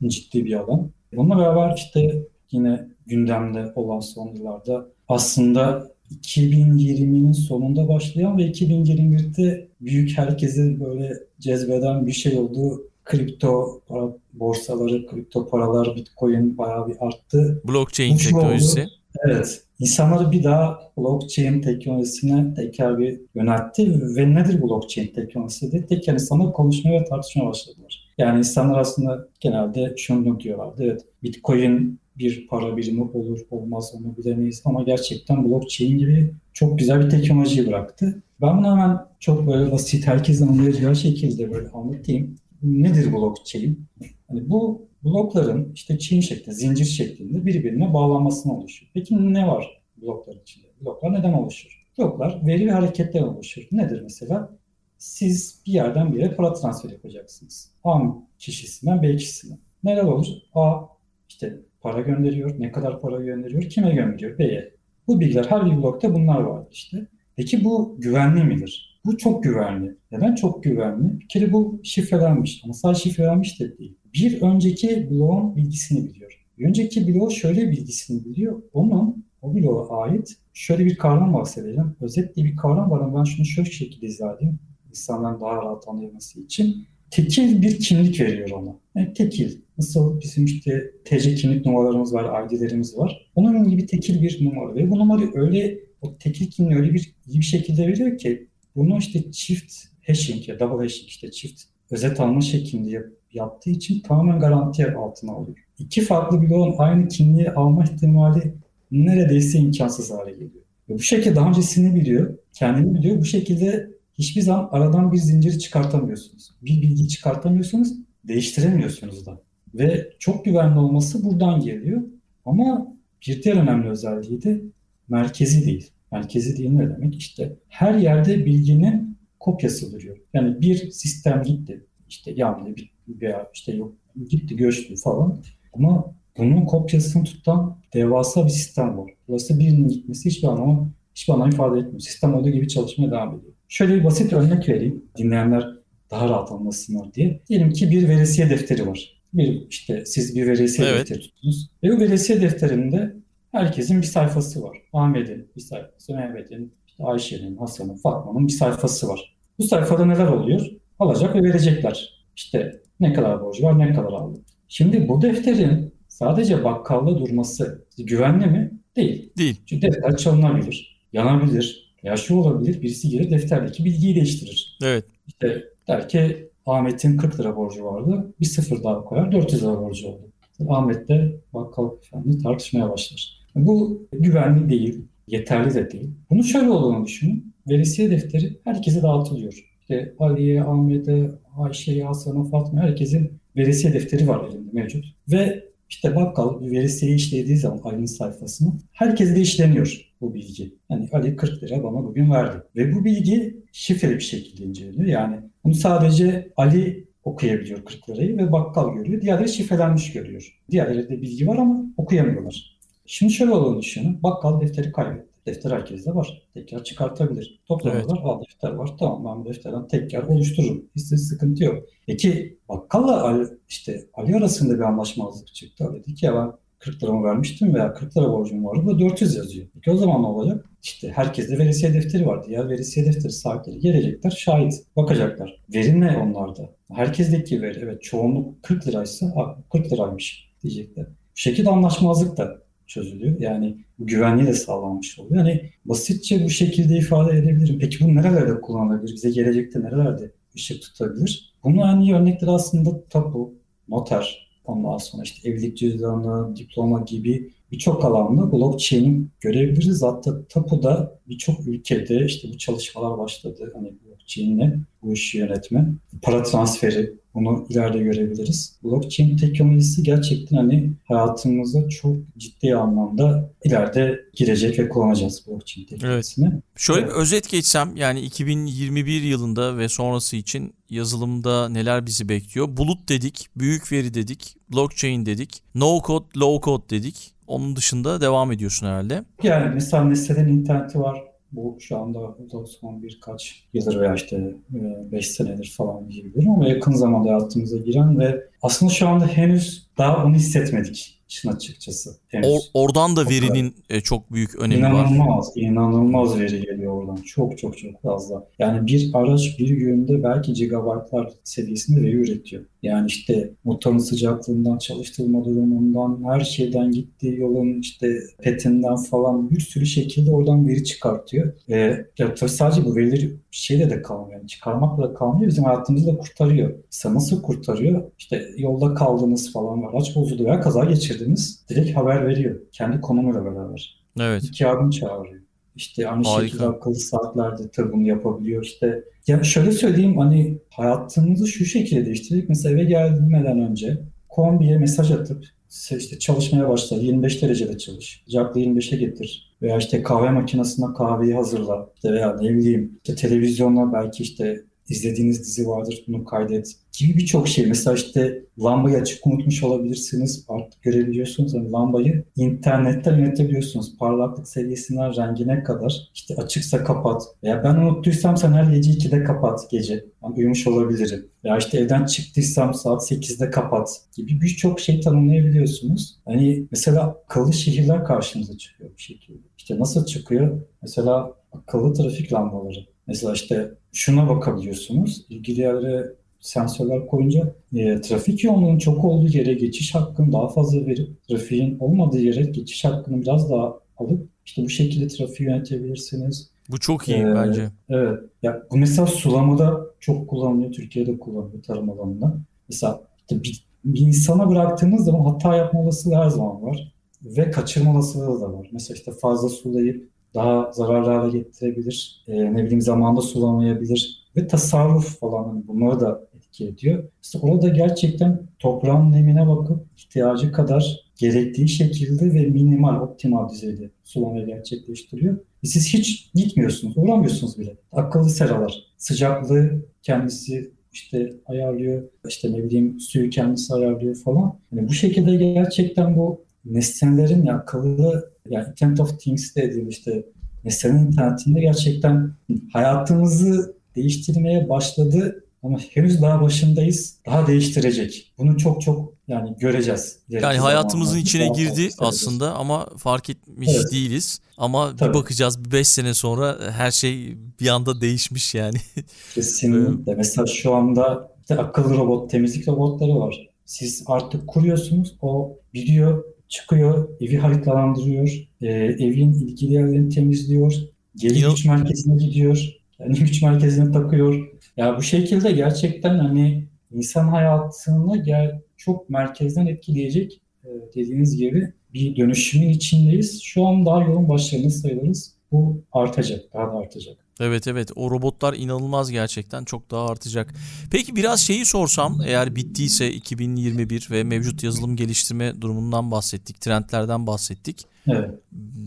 [SPEAKER 2] ciddi bir alan. Bununla beraber işte yine gündemde olan son yıllarda aslında 2020'nin sonunda başlayan ve 2021'de büyük herkesi böyle cezbeden bir şey oldu. Kripto para, borsaları, kripto paralar, bitcoin bayağı bir arttı.
[SPEAKER 1] Blockchain teknolojisi.
[SPEAKER 2] Evet. İnsanları bir daha blockchain teknolojisine tekrar bir yöneltti ve nedir blockchain teknolojisi diye tek insanlar konuşmaya ve tartışmaya başladılar. Yani insanlar aslında genelde şunu diyorlardı. Evet Bitcoin bir para birimi olur olmaz onu bilemeyiz ama gerçekten blockchain gibi çok güzel bir teknolojiyi bıraktı. Ben bunu hemen çok böyle basit herkesin anlayacağı şekilde böyle anlatayım. Nedir blockchain? Yani bu blokların işte chain şeklinde, zincir şeklinde birbirine bağlanmasına oluşuyor. Peki ne var bloklar içinde? Bloklar neden oluşur? Bloklar veri ve hareketler oluşur. Nedir mesela? Siz bir yerden bir yere para transfer yapacaksınız. A kişisinden B kişisine. Neler olur? A işte para gönderiyor, ne kadar para gönderiyor, kime gönderiyor, B'ye. Bu bilgiler her bir blokta bunlar var işte. Peki bu güvenli midir? Bu çok güvenli. Neden çok güvenli? Bir kere bu şifrelenmiş ama sadece şifrelenmiş de değil. Bir önceki bloğun bilgisini biliyor. Bir önceki bloğu şöyle bilgisini biliyor. Onun o bloğa ait şöyle bir kavram bahsedeceğim. Özetle bir kavram var ama ben şunu şöyle şekilde izah edeyim. İnsanların daha rahat anlayaması için. Tekil bir kimlik veriyor ona. Yani tekil. Nasıl bizim işte TC kimlik numaralarımız var, ID'lerimiz var. Onun gibi tekil bir numara. Ve bu numarayı öyle, o tekil kimliği öyle bir iyi bir şekilde veriyor ki bunu işte çift hashing ya double hashing işte çift özet alma şeklinde yaptığı için tamamen garanti altına alıyor. İki farklı bloğun aynı kimliği alma ihtimali neredeyse imkansız hale geliyor. Ve bu şekilde daha öncesini biliyor, kendini biliyor. Bu şekilde hiçbir zaman aradan bir zinciri çıkartamıyorsunuz. Bir bilgi çıkartamıyorsunuz, değiştiremiyorsunuz da. Ve çok güvenli olması buradan geliyor. Ama bir diğer önemli özelliği de merkezi değil. Merkezi değil ne demek? İşte her yerde bilginin kopyası duruyor. Yani bir sistem gitti, işte yandı bir veya işte yok gitti göçtü falan. Ama bunun kopyasını tutan devasa bir sistem var. Burası birinin gitmesi hiçbir anlamı hiçbir anlam ifade etmiyor. Sistem olduğu gibi çalışmaya devam ediyor. Şöyle bir basit örnek vereyim. Dinleyenler daha rahat anlasınlar diye. Diyelim ki bir veresiye defteri var. Bir işte siz bir veresiye evet. defteri tuttunuz. Ve bu veresiye defterinde herkesin bir sayfası var. Ahmet'in bir sayfası, Mehmet'in, işte Ayşe'nin, Hasan'ın, Fatma'nın bir sayfası var. Bu sayfada neler oluyor? Alacak ve verecekler. İşte ne kadar borcu var, ne kadar aldı. Şimdi bu defterin sadece bakkalda durması güvenli mi? Değil.
[SPEAKER 1] Değil.
[SPEAKER 2] Çünkü defter çalınabilir, yanabilir, ya şu olabilir, birisi gelir defterdeki bilgiyi değiştirir.
[SPEAKER 1] Evet.
[SPEAKER 2] İşte der ki Ahmet'in 40 lira borcu vardı, bir sıfır daha koyar, 400 lira borcu oldu. Ahmet de bakkal efendi tartışmaya başlar. Bu güvenli değil, yeterli de değil. Bunu şöyle olduğunu düşünün. Verisiye defteri herkese dağıtılıyor. İşte Ali'ye, Ahmet'e, Ayşe'ye, Hasan'a, Fatma herkesin verisiye defteri var elinde mevcut. Ve işte bakkal bir verisiye işlediği zaman Ali'nin sayfasını herkese de işleniyor bu bilgi. Yani Ali 40 lira bana bugün verdi. Ve bu bilgi şifreli bir şekilde inceleniyor. Yani bunu sadece Ali okuyabiliyor 40 lirayı ve bakkal görüyor. Diğerleri şifrelenmiş görüyor. Diğerlerinde bilgi var ama okuyamıyorlar. Şimdi şöyle olduğunu düşünün. Bakkal defteri kaybetti. Defter herkeste var. Tekrar çıkartabilir. Toplamalar, evet. defter var. Tamam ben bu defterden tekrar oluştururum. Hiç sıkıntı yok. Peki bakkalla Ali, işte Ali arasında bir anlaşmazlık çıktı. Dedi ki ya ben 40 liramı vermiştim veya 40 lira borcum vardı da 400 yazıyor. Peki o zaman ne olacak? İşte herkeste verisiye defteri var. Diğer verisiye defteri sahipleri gelecekler, şahit bakacaklar. Veri ne onlarda? Herkesteki veri evet çoğunluk 40 liraysa 40 liraymış diyecekler. Bu şekilde anlaşmazlık da çözülüyor. Yani güvenliği de sağlanmış oluyor. Yani basitçe bu şekilde ifade edebilirim. Peki bu nerelerde kullanılabilir? Bize gelecekte nerelerde ışık tutabilir? Bunun en iyi örnekleri aslında tapu, noter, ondan sonra işte evlilik cüzdanı, diploma gibi birçok alanda blockchain'i görebiliriz. Hatta tapuda birçok ülkede işte bu çalışmalar başladı. Hani blockchain'le bu işi yönetme, para transferi bunu ileride görebiliriz. Blockchain teknolojisi gerçekten hani hayatımıza çok ciddi anlamda ileride girecek ve kullanacağız blockchain teknolojisini.
[SPEAKER 1] Evet. Şöyle evet. bir özet geçsem yani 2021 yılında ve sonrası için yazılımda neler bizi bekliyor? Bulut dedik, büyük veri dedik, blockchain dedik, no code, low code dedik. Onun dışında devam ediyorsun herhalde.
[SPEAKER 2] Yani mesela nesnelerin interneti var. Bu şu anda son birkaç yıldır veya işte 5 e, senedir falan diyebilirim ama yakın zamanda hayatımıza giren ve aslında şu anda henüz daha onu hissetmedik işin açıkçası.
[SPEAKER 1] Or, oradan da verinin e, çok büyük önemi
[SPEAKER 2] inanılmaz,
[SPEAKER 1] var.
[SPEAKER 2] İnanılmaz, inanılmaz veri geliyor oradan. Çok çok çok fazla. Yani bir araç bir günde belki gigabaytlar seviyesinde veri üretiyor. Yani işte motorun sıcaklığından, çalıştırma durumundan, her şeyden gittiği yolun işte petinden falan bir sürü şekilde oradan veri çıkartıyor. Ve ya tabii sadece bu verileri şeyle de kalmıyor. Yani çıkarmakla da kalmıyor. Bizim hayatımızı da kurtarıyor. Size nasıl kurtarıyor? İşte yolda kaldığınız falan. Araç bozuldu veya kaza geçirdiniz. Direkt haber veriyor. Kendi konumuyla beraber.
[SPEAKER 1] Evet.
[SPEAKER 2] İki yardım çağırıyor. İşte aynı Harika. şekilde akıllı saatlerde tabii bunu yapabiliyor. İşte ya şöyle söyleyeyim hani hayatınızı şu şekilde değiştirdik. Mesela eve gelmeden önce kombiye mesaj atıp işte çalışmaya başla 25 derecede çalış. Sıcaklığı 25'e getir. Veya işte kahve makinesinde kahveyi hazırla. İşte veya ne bileyim işte televizyonla belki işte izlediğiniz dizi vardır bunu kaydet gibi birçok şey. Mesela işte lambayı açık unutmuş olabilirsiniz. Artık görebiliyorsunuz. Yani lambayı internetten yönetebiliyorsunuz. Parlaklık seviyesinden rengine kadar. İşte açıksa kapat. Veya ben unuttuysam sen her gece 2'de kapat gece. Ben uyumuş olabilirim. Veya işte evden çıktıysam saat 8'de kapat gibi birçok şey tanımlayabiliyorsunuz. Hani mesela akıllı şehirler karşımıza çıkıyor bu şekilde. İşte nasıl çıkıyor? Mesela akıllı trafik lambaları. Mesela işte şuna bakabiliyorsunuz. İlgili yerlere sensörler koyunca e, trafik yoğunluğunun çok olduğu yere geçiş hakkını daha fazla verip trafiğin olmadığı yere geçiş hakkını biraz daha alıp işte bu şekilde trafiği yönetebilirsiniz.
[SPEAKER 1] Bu çok iyi ee, bence.
[SPEAKER 2] Evet. Ya bu mesela sulamada çok kullanılıyor. Türkiye'de kullanılıyor tarım alanında. Mesela işte bir, bir insana bıraktığınız zaman hata yapma olasılığı her zaman var. Ve kaçırma olasılığı da var. Mesela işte fazla sulayıp daha zararlı hale getirebilir. E, ne bileyim zamanda sulamayabilir. Ve tasarruf falan hani bunları da etki ediyor. İşte orada gerçekten toprağın nemine bakıp ihtiyacı kadar gerektiği şekilde ve minimal, optimal düzeyde sulamayı gerçekleştiriyor. E siz hiç gitmiyorsunuz, uğramıyorsunuz bile. Akıllı seralar, sıcaklığı kendisi işte ayarlıyor, işte ne bileyim suyu kendisi ayarlıyor falan. Yani bu şekilde gerçekten bu nesnelerin ya akıllı yani Internet of Things dediğim işte nesnenin internetinde gerçekten hayatımızı değiştirmeye başladı ama henüz daha başındayız. Daha değiştirecek. Bunu çok çok yani göreceğiz.
[SPEAKER 1] Yani hayatımızın içine girdi aslında ama fark etmiş evet. değiliz. Ama Tabii. bir bakacağız bir 5 sene sonra her şey bir anda değişmiş yani.
[SPEAKER 2] Kesinlikle. Mesela şu anda işte akıllı robot, temizlik robotları var. Siz artık kuruyorsunuz. O biliyor, çıkıyor, evi haritalandırıyor, e, evin ilgili yerlerini temizliyor, geri güç merkezine gidiyor, kendi güç merkezine takıyor. Ya bu şekilde gerçekten hani insan hayatını gel çok merkezden etkileyecek e, dediğiniz gibi bir dönüşümün içindeyiz. Şu an daha yolun başlarında sayılırız. Bu artacak, daha da artacak.
[SPEAKER 1] Evet evet o robotlar inanılmaz gerçekten çok daha artacak. Peki biraz şeyi sorsam eğer bittiyse 2021 ve mevcut yazılım geliştirme durumundan bahsettik, trendlerden bahsettik.
[SPEAKER 2] Evet.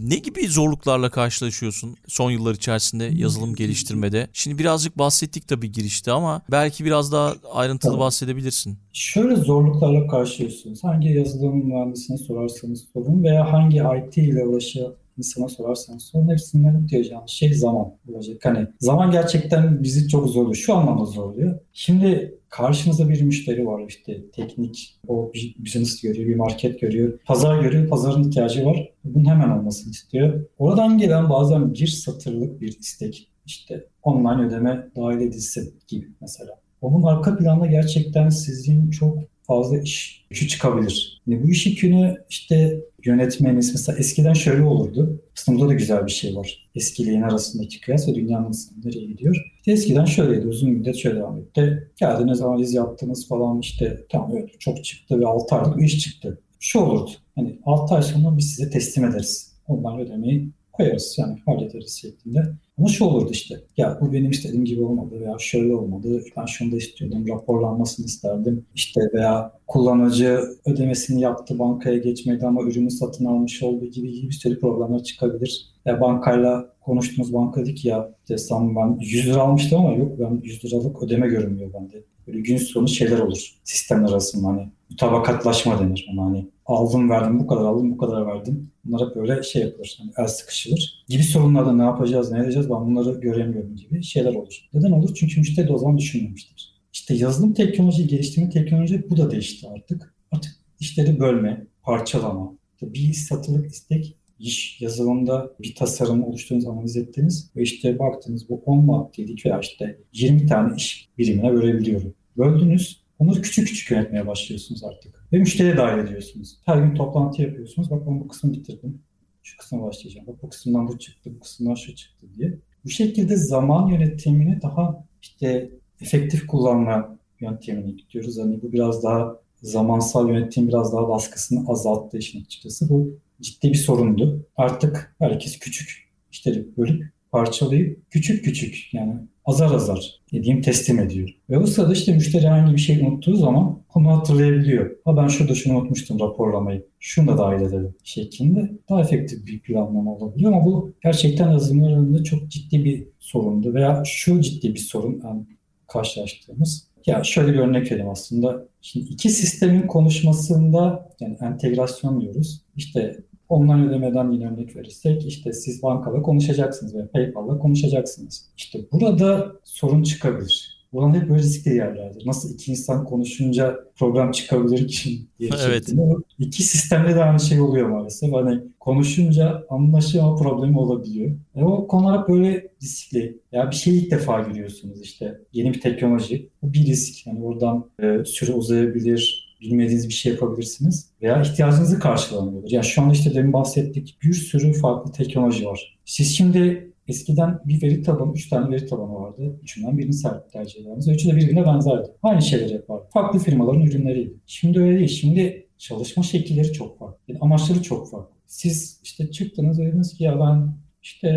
[SPEAKER 1] Ne gibi zorluklarla karşılaşıyorsun son yıllar içerisinde yazılım geliştirmede? Şimdi birazcık bahsettik tabii girişte ama belki biraz daha ayrıntılı Tabii. bahsedebilirsin.
[SPEAKER 2] Şöyle zorluklarla karşılaşıyorsunuz. Hangi yazılım mühendisine sorarsanız sorun veya hangi IT ile uğraşan insana sorarsanız sorun hepsinden diyeceğim şey zaman olacak. Hani zaman gerçekten bizi çok zorluyor. Şu anlamda zorluyor. Şimdi karşınızda bir müşteri var işte teknik, o bir business görüyor, bir market görüyor, pazar görüyor, pazarın ihtiyacı var. Bunun hemen olmasını istiyor. Oradan gelen bazen bir satırlık bir istek işte online ödeme dahil edilsin gibi mesela. Onun arka planda gerçekten sizin çok fazla iş yükü çıkabilir. Yani bu iş yükünü işte yönetmeniz mesela eskiden şöyle olurdu. Aslında da güzel bir şey var. Eskiyle yeni arasındaki kıyas ve dünyanın nereye gidiyor. Eskiden şöyleydi uzun müddet şöyle devam etti. Geldiniz analiz yaptınız falan işte tamam evet çok çıktı ve 6 aylık iş çıktı. Şu olurdu. Hani 6 ay sonra biz size teslim ederiz. Ondan ödemeyi koyarız yani hallederiz şeklinde. Ama şu olurdu işte, ya bu benim istediğim gibi olmadı veya şöyle olmadı, ben şunu da istiyordum, raporlanmasını isterdim. İşte veya kullanıccı ödemesini yaptı, bankaya geçmedi ama ürünü satın almış olduğu gibi gibi bir sürü problemler çıkabilir. Ya bankayla konuştuğumuz banka dedi ki ya desem ben 100 lira almıştım ama yok ben 100 liralık ödeme görünmüyor bende. Böyle gün sonu şeyler olur sistemler arasında hani mutabakatlaşma denir ona hani aldım verdim bu kadar aldım bu kadar verdim. Bunlar hep böyle şey yapılır. Hani el sıkışılır. Gibi sorunlarda ne yapacağız, ne edeceğiz ben bunları göremiyorum gibi şeyler olur. Neden olur? Çünkü müşteri de o zaman düşünmemiştir. İşte yazılım teknoloji, geliştirme teknoloji bu da değişti artık. Artık işleri bölme, parçalama. Bir satılık istek iş yazılımda bir tasarım oluşturduğunuz, analiz ettiniz ve işte baktınız bu 10 maddeydik veya işte 20 tane iş birimine bölebiliyorum. Böldünüz, onları küçük küçük yönetmeye başlıyorsunuz artık. Ve müşteriye dahil ediyorsunuz. Her gün toplantı yapıyorsunuz. Bak ben bu kısmı bitirdim. Şu kısma başlayacağım. Bak bu kısımdan bu çıktı, bu kısımdan şu çıktı diye. Bu şekilde zaman yönetimini daha işte efektif kullanma yöntemini gidiyoruz. Hani bu biraz daha zamansal yönetim biraz daha baskısını azalttı işin açıkçası. Bu ciddi bir sorundu. Artık herkes küçük işleri bölüp parçalayıp küçük küçük yani azar azar dediğim teslim ediyor. Ve bu sırada işte müşteri herhangi bir şey unuttuğu zaman onu hatırlayabiliyor. Ha ben şurada şunu unutmuştum raporlamayı. Şunu da dahil edelim şeklinde daha efektif bir planlama olabiliyor ama bu gerçekten yazılımlar önünde çok ciddi bir sorundu veya şu ciddi bir sorun. Yani karşılaştığımız. Ya şöyle bir örnek vereyim aslında. Şimdi iki sistemin konuşmasında yani entegrasyon diyoruz. İşte online ödemeden yine örnek verirsek işte siz bankayla konuşacaksınız ve PayPal'la konuşacaksınız. İşte burada sorun çıkabilir. Bunlar hep böyle riskli yerlerdir. Nasıl iki insan konuşunca program çıkabilir ki diye
[SPEAKER 1] evet.
[SPEAKER 2] İki sistemde de aynı şey oluyor maalesef. Hani konuşunca anlaşılma problemi olabiliyor. E o konular böyle riskli. Ya bir şeyi ilk defa görüyorsunuz işte. Yeni bir teknoloji. Bu bir risk. Yani oradan e, süre uzayabilir, bilmediğiniz bir şey yapabilirsiniz veya ihtiyacınızı karşılamıyordur. Yani şu anda işte demin bahsettik bir sürü farklı teknoloji var. Siz şimdi Eskiden bir veri tabanı, üç tane veri tabanı vardı. Üçünden birini tercih ederdiniz. Üçü de birbirine benzerdi. Aynı şeyleri yapardı. Farklı firmaların ürünleriydi. Şimdi öyle değil. Şimdi çalışma şekilleri çok farklı. Yani amaçları çok farklı. Siz işte çıktınız dediniz ki ya ben işte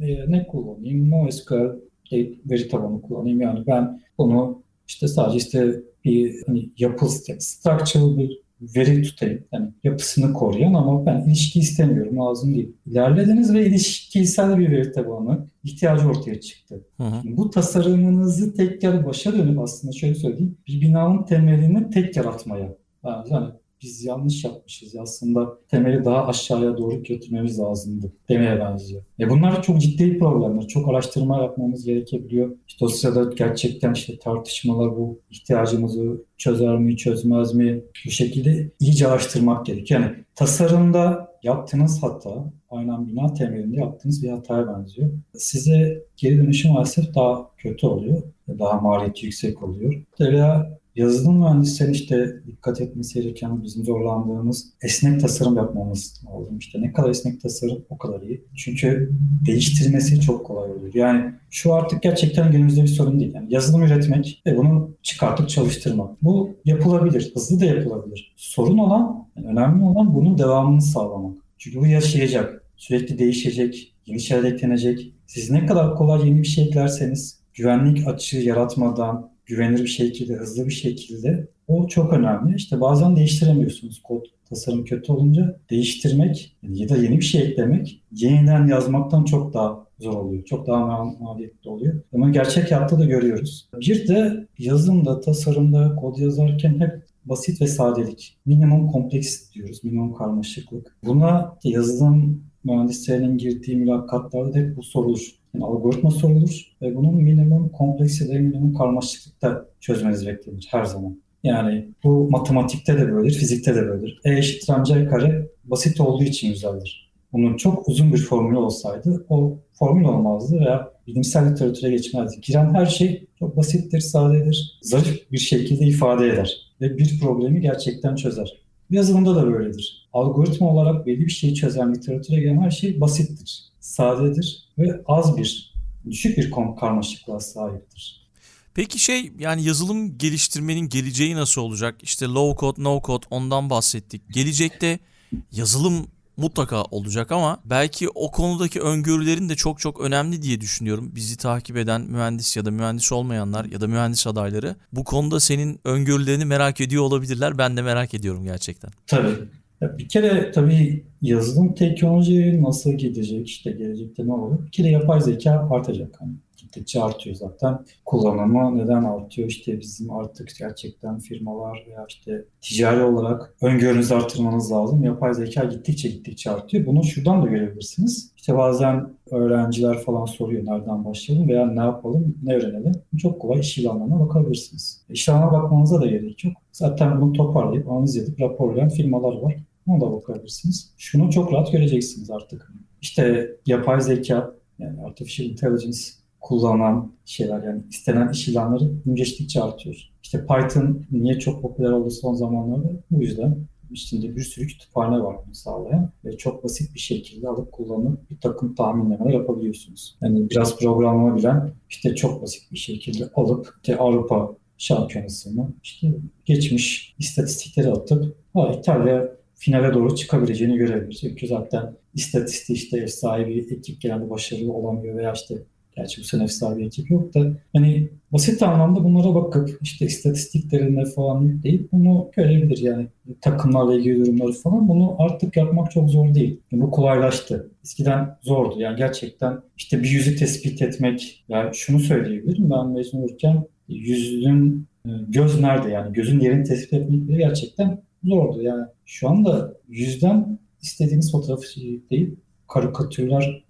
[SPEAKER 2] e, ne kullanayım? NoSQL veri tabanı kullanayım. Yani ben bunu işte sadece işte bir hani yapı structural bir veri tutayım. Yani yapısını koruyan ama ben ilişki istemiyorum. Lazım değil. İlerlediniz ve ilişkisel bir veri tabanı ihtiyacı ortaya çıktı. Hı hı. Bu tasarımınızı tekrar başa dönüp aslında şöyle söyleyeyim. Bir binanın temelini tek yaratmaya. Yani biz yanlış yapmışız. Aslında temeli daha aşağıya doğru götürmemiz lazımdı demeye benziyor. E bunlar çok ciddi problemler. Çok araştırma yapmamız gerekebiliyor. İşte o sırada gerçekten işte tartışmalar bu ihtiyacımızı çözer mi, çözmez mi? Bu şekilde iyice araştırmak gerekiyor. Yani tasarımda yaptığınız hata aynen bina temelinde yaptığınız bir hataya benziyor. Size geri dönüşüm maalesef daha kötü oluyor. Daha maliyeti yüksek oluyor. Veya yazılım mühendisleri işte dikkat etmesi gereken bizim zorlandığımız esnek tasarım yapmamız lazım. İşte ne kadar esnek tasarım o kadar iyi. Çünkü değiştirmesi çok kolay oluyor. Yani şu artık gerçekten günümüzde bir sorun değil. Yani yazılım üretmek ve bunu çıkartıp çalıştırmak. Bu yapılabilir. Hızlı da yapılabilir. Sorun olan, yani önemli olan bunun devamını sağlamak. Çünkü bu yaşayacak. Sürekli değişecek, yeni şeyler eklenecek. Siz ne kadar kolay yeni bir şey eklerseniz güvenlik açığı yaratmadan, güvenilir bir şekilde, hızlı bir şekilde o çok önemli. İşte bazen değiştiremiyorsunuz kod tasarım kötü olunca değiştirmek ya da yeni bir şey eklemek yeniden yazmaktan çok daha zor oluyor. Çok daha maliyetli oluyor. Ama gerçek hayatta da görüyoruz. Bir de yazılımda, tasarımda, kod yazarken hep basit ve sadelik. Minimum kompleks diyoruz, minimum karmaşıklık. Buna yazılım mühendislerinin girdiği mülakatlarda hep bu sorulur. Yani algoritma sorulur ve bunun minimum kompleksite, minimum karmaşıklıkta çözmeniz beklenir her zaman. Yani bu matematikte de böyledir, fizikte de böyledir. E eşittir mc kare basit olduğu için güzeldir. Bunun çok uzun bir formülü olsaydı o formül olmazdı veya bilimsel literatüre geçmezdi. Giren her şey çok basittir, sadedir, zarif bir şekilde ifade eder ve bir problemi gerçekten çözer. Yazılımda da böyledir. Algoritma olarak belli bir şeyi çözen literatüre gelen her şey basittir, sadedir ve az bir, düşük bir karmaşıklığa sahiptir.
[SPEAKER 1] Peki şey yani yazılım geliştirmenin geleceği nasıl olacak? İşte low code, no code ondan bahsettik. Gelecekte yazılım mutlaka olacak ama belki o konudaki öngörülerin de çok çok önemli diye düşünüyorum. Bizi takip eden mühendis ya da mühendis olmayanlar ya da mühendis adayları bu konuda senin öngörülerini merak ediyor olabilirler. Ben de merak ediyorum gerçekten.
[SPEAKER 2] Tabii. Bir kere tabii yazılım teknoloji nasıl gidecek işte gelecekte ne olur? Bir kere yapay zeka artacak. Hani gittikçe artıyor zaten. Kullanımı neden artıyor? İşte bizim artık gerçekten firmalar veya işte ticari olarak öngörünüzü artırmanız lazım. Yapay zeka gittikçe gittikçe artıyor. Bunu şuradan da görebilirsiniz. İşte bazen öğrenciler falan soruyor nereden başlayalım veya ne yapalım, ne öğrenelim. Çok kolay iş ilanlarına bakabilirsiniz. İş ilanına bakmanıza da gerek yok. Zaten bunu toparlayıp, analiz edip raporlayan firmalar var. Ona da bakabilirsiniz. Şunu çok rahat göreceksiniz artık. İşte yapay zeka, yani artificial intelligence kullanan şeyler yani istenen iş ilanları gün geçtikçe artıyor. İşte Python niye çok popüler oldu son zamanlarda? Bu yüzden içinde bir sürü kütüphane var bunu sağlayan ve çok basit bir şekilde alıp kullanıp bir takım tahminlemeler yapabiliyorsunuz. Yani biraz programlama bilen işte çok basit bir şekilde alıp işte Avrupa şampiyonasını işte geçmiş istatistikleri atıp ha, İtalya finale doğru çıkabileceğini görebiliriz. Çünkü zaten istatistik işte sahibi ekip genelde başarılı olamıyor veya işte Gerçi bu sene efsane bir ekip yok da hani basit anlamda bunlara bakıp işte istatistiklerine falan yükleyip bunu görebilir yani takımlarla ilgili durumları falan bunu artık yapmak çok zor değil. Yani bu kolaylaştı. Eskiden zordu yani gerçekten işte bir yüzü tespit etmek yani şunu söyleyebilirim ben mezun olurken yüzün e, göz nerede yani gözün yerini tespit etmek bile gerçekten zordu. Yani şu anda yüzden istediğiniz fotoğrafı deyip karikatürler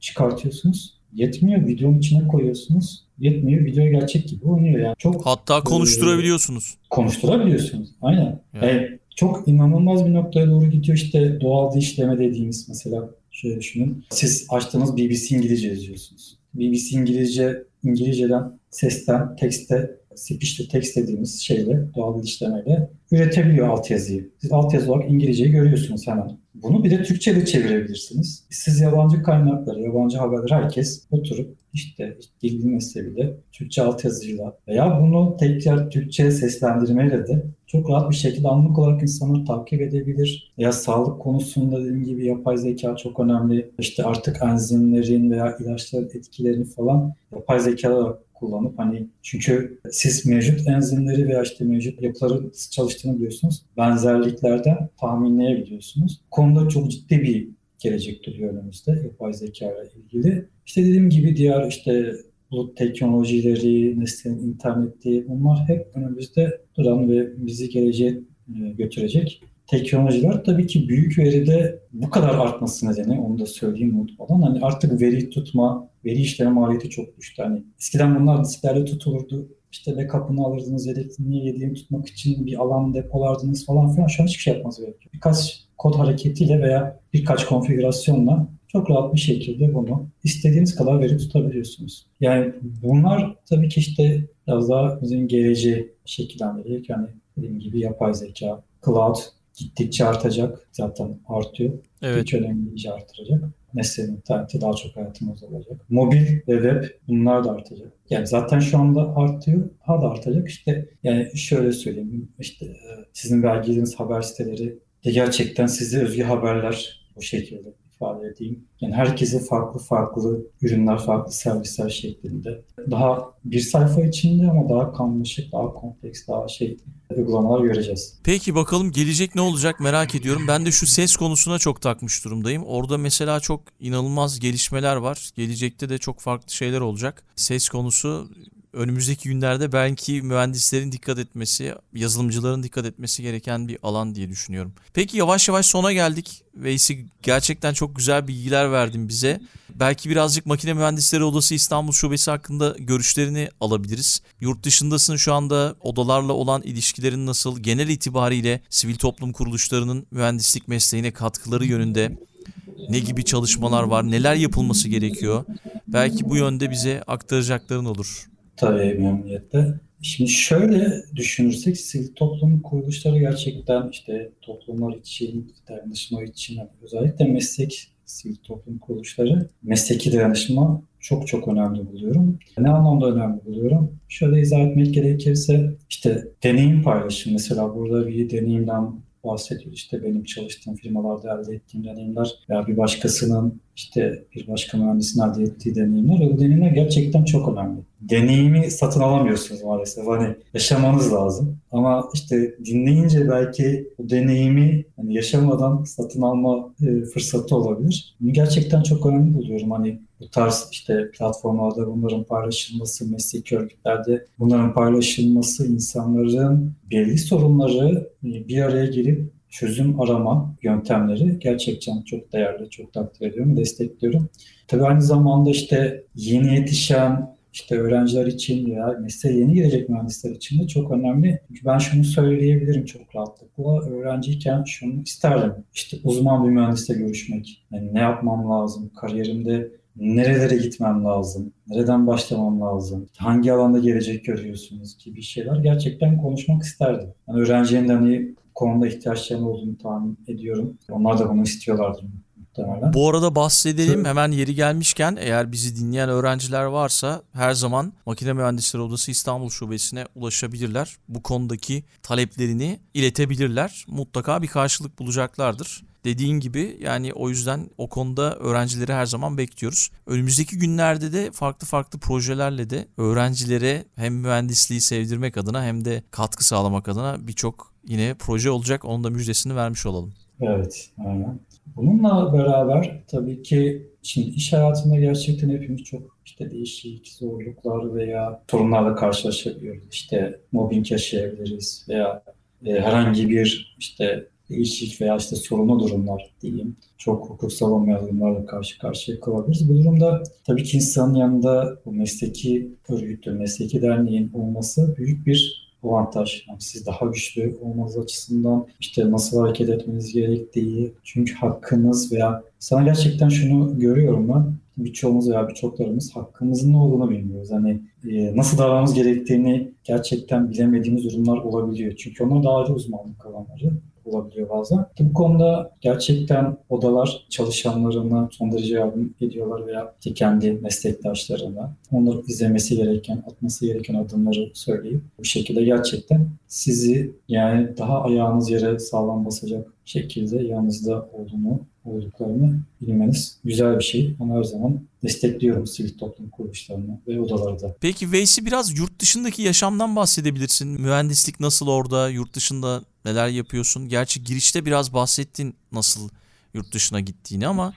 [SPEAKER 2] çıkartıyorsunuz. Yetmiyor. Videonun içine koyuyorsunuz. Yetmiyor. Video gerçek gibi oynuyor yani. Çok
[SPEAKER 1] Hatta konuşturabiliyorsunuz.
[SPEAKER 2] konuşturabiliyorsunuz. Aynen.
[SPEAKER 1] Yani.
[SPEAKER 2] Yani çok inanılmaz bir noktaya doğru gidiyor. İşte doğal dil işleme dediğimiz mesela şöyle düşünün. Siz açtığınız BBC İngilizce yazıyorsunuz. BBC İngilizce, İngilizceden sesten, tekste, speech to text dediğimiz şeyle, doğal işlemeyle üretebiliyor altyazıyı. Siz altyazı olarak İngilizceyi görüyorsunuz hemen. Bunu bir de Türkçe de çevirebilirsiniz. Siz yabancı kaynakları, yabancı haberleri herkes oturup işte dil bilmese bile Türkçe altyazıyla veya bunu tekrar Türkçe seslendirmeyle de çok rahat bir şekilde anlık olarak insanları takip edebilir. Veya sağlık konusunda dediğim gibi yapay zeka çok önemli. İşte artık enzimlerin veya ilaçların etkilerini falan yapay zeka kullanıp hani çünkü siz mevcut enzimleri veya işte mevcut yapıların çalıştığını biliyorsunuz. Benzerliklerden tahminleyebiliyorsunuz. Konuda çok ciddi bir gelecek duruyor önümüzde yapay zeka ile ilgili. İşte dediğim gibi diğer işte bulut teknolojileri, nesnenin interneti bunlar hep önümüzde duran ve bizi geleceğe götürecek teknolojiler tabii ki büyük veride bu kadar artması nedeni onu da söyleyeyim unutmadan hani artık veri tutma, veri işleme maliyeti çok düştü. Hani eskiden bunlar disklerde tutulurdu. İşte backup'ını alırdınız, yedekliğini yediğini tutmak için bir alan depolardınız falan filan. Şu an hiçbir şey yapmanız gerekiyor. Birkaç kod hareketiyle veya birkaç konfigürasyonla çok rahat bir şekilde bunu istediğiniz kadar veri tutabiliyorsunuz. Yani bunlar tabii ki işte biraz daha bizim geleceği şekillendirecek. Yani dediğim gibi yapay zeka, cloud gittikçe artacak. Zaten artıyor.
[SPEAKER 1] Evet.
[SPEAKER 2] Hiç önemli artıracak. Nesnenin interneti daha çok hayatımızda olacak. Mobil ve web bunlar da artacak. Yani zaten şu anda artıyor. Daha da artacak. İşte yani şöyle söyleyeyim. İşte sizin verdiğiniz haber siteleri de gerçekten size özgü haberler bu şekilde ifade edeyim. Yani herkese farklı farklı ürünler, farklı servisler şeklinde. Daha bir sayfa içinde ama daha karmaşık, daha kompleks, daha şey uygulamalar göreceğiz.
[SPEAKER 1] Peki bakalım gelecek ne olacak merak ediyorum. Ben de şu ses konusuna çok takmış durumdayım. Orada mesela çok inanılmaz gelişmeler var. Gelecekte de çok farklı şeyler olacak. Ses konusu önümüzdeki günlerde belki mühendislerin dikkat etmesi, yazılımcıların dikkat etmesi gereken bir alan diye düşünüyorum. Peki yavaş yavaş sona geldik. Veysi gerçekten çok güzel bilgiler verdin bize. Belki birazcık Makine Mühendisleri Odası İstanbul Şubesi hakkında görüşlerini alabiliriz. Yurt dışındasın şu anda odalarla olan ilişkilerin nasıl? Genel itibariyle sivil toplum kuruluşlarının mühendislik mesleğine katkıları yönünde ne gibi çalışmalar var? Neler yapılması gerekiyor? Belki bu yönde bize aktaracakların olur.
[SPEAKER 2] Tabii memnuniyetle. Şimdi şöyle düşünürsek sivil toplum kuruluşları gerçekten işte toplumlar için, dayanışma için özellikle meslek sivil toplum kuruluşları mesleki dayanışma çok çok önemli buluyorum. Ne anlamda önemli buluyorum? Şöyle izah etmek gerekirse işte deneyim paylaşım. Mesela burada bir deneyimden bahsediyor. İşte benim çalıştığım firmalarda elde ettiğim deneyimler veya bir başkasının işte bir başka mühendisin elde ettiği deneyimler bu deneyimler gerçekten çok önemli. Deneyimi satın alamıyorsunuz maalesef. Hani yaşamanız lazım. Ama işte dinleyince belki bu deneyimi hani yaşamadan satın alma e, fırsatı olabilir. Bunu gerçekten çok önemli buluyorum. Hani bu tarz işte platformlarda bunların paylaşılması, mesleki örgütlerde bunların paylaşılması, insanların belli sorunları bir araya gelip çözüm arama yöntemleri gerçekten çok değerli, çok takdir ediyorum, destekliyorum. Tabii aynı zamanda işte yeni yetişen işte öğrenciler için veya mesleğe yeni girecek mühendisler için de çok önemli. Çünkü ben şunu söyleyebilirim çok rahatlıkla. Öğrenciyken şunu isterdim. İşte uzman bir mühendisle görüşmek. Yani ne yapmam lazım? Kariyerimde nerelere gitmem lazım? Nereden başlamam lazım? Hangi alanda gelecek görüyorsunuz gibi şeyler gerçekten konuşmak isterdim. Yani öğrencilerin de hani konuda ihtiyaçlarının olduğunu tahmin ediyorum. Onlar da bunu istiyorlardır muhtemelen.
[SPEAKER 1] Bu arada bahsedelim hemen yeri gelmişken eğer bizi dinleyen öğrenciler varsa her zaman Makine Mühendisleri Odası İstanbul Şubesi'ne ulaşabilirler. Bu konudaki taleplerini iletebilirler. Mutlaka bir karşılık bulacaklardır. Dediğin gibi yani o yüzden o konuda öğrencileri her zaman bekliyoruz. Önümüzdeki günlerde de farklı farklı projelerle de öğrencilere hem mühendisliği sevdirmek adına hem de katkı sağlamak adına birçok yine proje olacak. Onun da müjdesini vermiş olalım.
[SPEAKER 2] Evet, aynen. Bununla beraber tabii ki Şimdi iş hayatında gerçekten hepimiz çok işte değişik zorluklar veya sorunlarla karşılaşabiliyoruz. İşte mobbing yaşayabiliriz veya e, herhangi bir işte değişik veya işte sorunlu durumlar diyeyim. Çok hukuksal olmayan durumlarla karşı karşıya kalabiliriz. Bu durumda tabii ki insanın yanında bu mesleki örgütün, mesleki derneğin olması büyük bir avantaj. Yani siz daha güçlü olmanız açısından işte nasıl hareket etmeniz gerektiği. Çünkü hakkınız veya sana gerçekten şunu görüyorum ben. Birçoğumuz veya birçoklarımız hakkımızın ne olduğunu bilmiyoruz. Hani e, nasıl davranmamız gerektiğini gerçekten bilemediğimiz durumlar olabiliyor. Çünkü onlar daha da uzmanlık alanları olabiliyor bazen. Bu konuda gerçekten odalar çalışanlarına son derece yardım ediyorlar veya kendi meslektaşlarına onların izlemesi gereken, atması gereken adımları söyleyip bu şekilde gerçekten sizi yani daha ayağınız yere sağlam basacak şekilde yanınızda olduğunu, olduklarını bilmeniz güzel bir şey. Ama her zaman destekliyorum sivil toplum kuruluşlarını ve odalarda.
[SPEAKER 1] Peki Veysi biraz yurt dışındaki yaşamdan bahsedebilirsin. Mühendislik nasıl orada, yurt dışında neler yapıyorsun? Gerçi girişte biraz bahsettin nasıl yurt dışına gittiğini ama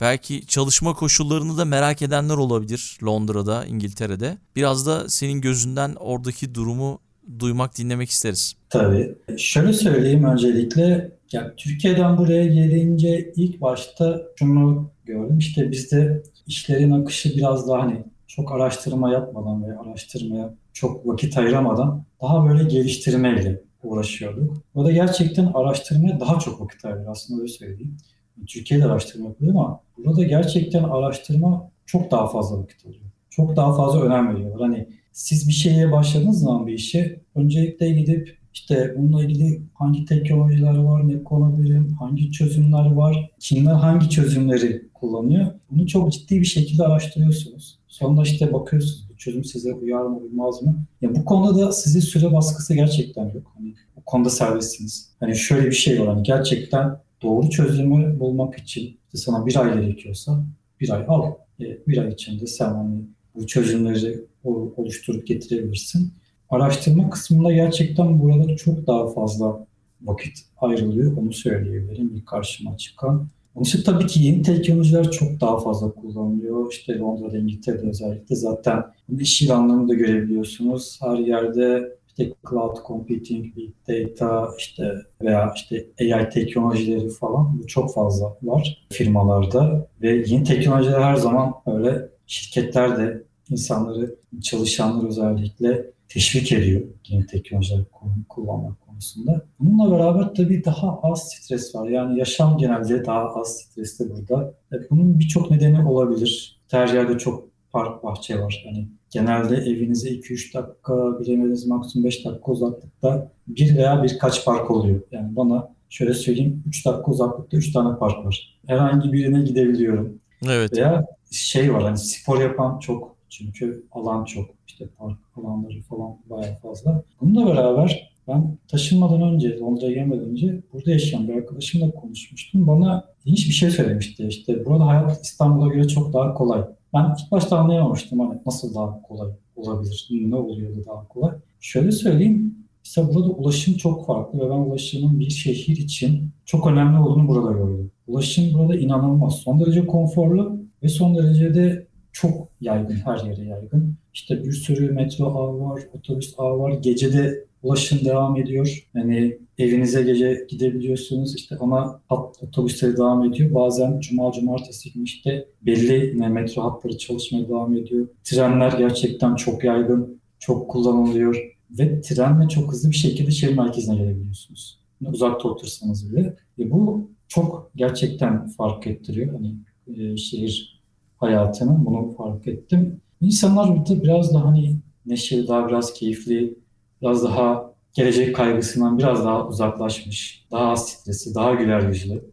[SPEAKER 1] belki çalışma koşullarını da merak edenler olabilir Londra'da, İngiltere'de. Biraz da senin gözünden oradaki durumu duymak, dinlemek isteriz.
[SPEAKER 2] Tabii. Şöyle söyleyeyim öncelikle. Ya Türkiye'den buraya gelince ilk başta şunu gördüm. İşte bizde işlerin akışı biraz daha hani çok araştırma yapmadan ve araştırmaya çok vakit ayıramadan daha böyle geliştirmeyle uğraşıyorduk. O da gerçekten araştırmaya daha çok vakit ayırıyor aslında öyle söyleyeyim. Türkiye'de araştırma yapıyor ama burada gerçekten araştırma çok daha fazla vakit alıyor. Çok daha fazla önem veriyorlar. Hani siz bir şeye başladığınız zaman bir işe öncelikle gidip işte bununla ilgili hangi teknolojiler var, ne kullanabilirim, hangi çözümler var, kimler hangi çözümleri kullanıyor. Bunu çok ciddi bir şekilde araştırıyorsunuz. Sonra işte bakıyorsunuz bu çözüm size uyar mı, uymaz mı? Ya bu konuda da size süre baskısı gerçekten yok. Hani bu konuda serbestsiniz. Hani şöyle bir şey var. Hani gerçekten doğru çözümü bulmak için işte sana bir ay gerekiyorsa bir ay al. E, bir ay içinde sen hani bu çözümleri oluşturup getirebilirsin. Araştırma kısmında gerçekten burada çok daha fazla vakit ayrılıyor. Onu söyleyebilirim ilk karşıma çıkan. Onun için tabii ki yeni teknolojiler çok daha fazla kullanılıyor. İşte Londra'da, İngiltere'de özellikle zaten iş ilanlarını da görebiliyorsunuz. Her yerde işte cloud computing, big data işte veya işte AI teknolojileri falan bu çok fazla var firmalarda ve yeni teknolojiler her zaman öyle şirketler de insanları, çalışanlar özellikle teşvik ediyor yeni teknolojiler kullanmak konusunda. Bununla beraber tabii daha az stres var. Yani yaşam genelde daha az stresli burada. Bunun birçok nedeni olabilir. Her yerde çok park bahçe var. Yani genelde evinize 2-3 dakika bilemediniz maksimum 5 dakika uzaklıkta bir veya birkaç park oluyor. Yani bana şöyle söyleyeyim 3 dakika uzaklıkta 3 tane park var. Herhangi birine gidebiliyorum.
[SPEAKER 1] Evet.
[SPEAKER 2] Veya şey var hani spor yapan çok çünkü alan çok. işte park alanları falan bayağı fazla. Bununla beraber ben taşınmadan önce, Londra'ya gelmeden önce burada yaşayan bir arkadaşımla konuşmuştum. Bana ilginç bir şey söylemişti. İşte burada hayat İstanbul'a göre çok daha kolay. Ben ilk başta anlayamamıştım hani nasıl daha kolay olabilir, ne oluyor da daha kolay. Şöyle söyleyeyim, işte burada ulaşım çok farklı ve ben ulaşımın bir şehir için çok önemli olduğunu burada gördüm. Ulaşım burada inanılmaz, son derece konforlu ve son derece de çok yaygın, her yere yaygın. İşte bir sürü metro ağı var, otobüs ağı var. Gecede ulaşım devam ediyor. Yani evinize gece gidebiliyorsunuz. İşte ana hat otobüsleri devam ediyor. Bazen cuma cumartesi günü işte belli metro hatları çalışmaya devam ediyor. Trenler gerçekten çok yaygın, çok kullanılıyor. Ve trenle çok hızlı bir şekilde şehir merkezine gelebiliyorsunuz. Yani uzakta otursanız bile. E bu çok gerçekten fark ettiriyor. Hani e, şehir hayatını bunu fark ettim. İnsanlar burada biraz daha hani neşeli, daha biraz keyifli, biraz daha gelecek kaygısından biraz daha uzaklaşmış, daha az stresi, daha güler yüzlü.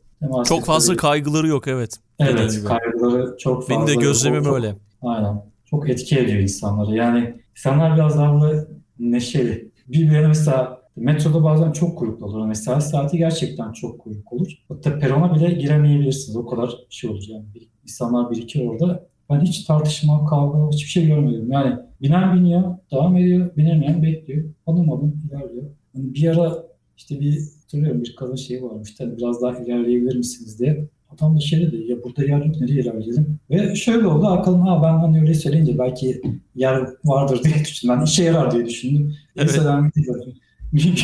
[SPEAKER 1] Çok fazla kaygıları yok evet.
[SPEAKER 2] Evet, kaygıları çok fazla.
[SPEAKER 1] Benim de gözlemim çok, öyle.
[SPEAKER 2] Aynen. Çok etki ediyor insanları. Yani insanlar biraz daha böyle neşeli. Birbirine mesela metroda bazen çok kuyruk olur. Mesela saati gerçekten çok kuyruk olur. Hatta perona bile giremeyebilirsiniz. O kadar şey olur yani. İnsanlar birikir orada. Ben hiç tartışma, kavga, hiçbir şey görmedim. Yani binen biniyor, devam ediyor, binemeyen bekliyor. Adım adım ilerliyor. Yani bir ara işte bir hatırlıyorum bir kadın şeyi varmış. Tabii biraz daha ilerleyebilir misiniz diye. Adam da şey dedi ya burada yer yok nereye ilerleyelim. Ve şöyle oldu akılım ha ben hani öyle söyleyince belki yer vardır diye düşündüm. Ben işe yarar diye düşündüm.
[SPEAKER 1] Evet.
[SPEAKER 2] Ediyorum.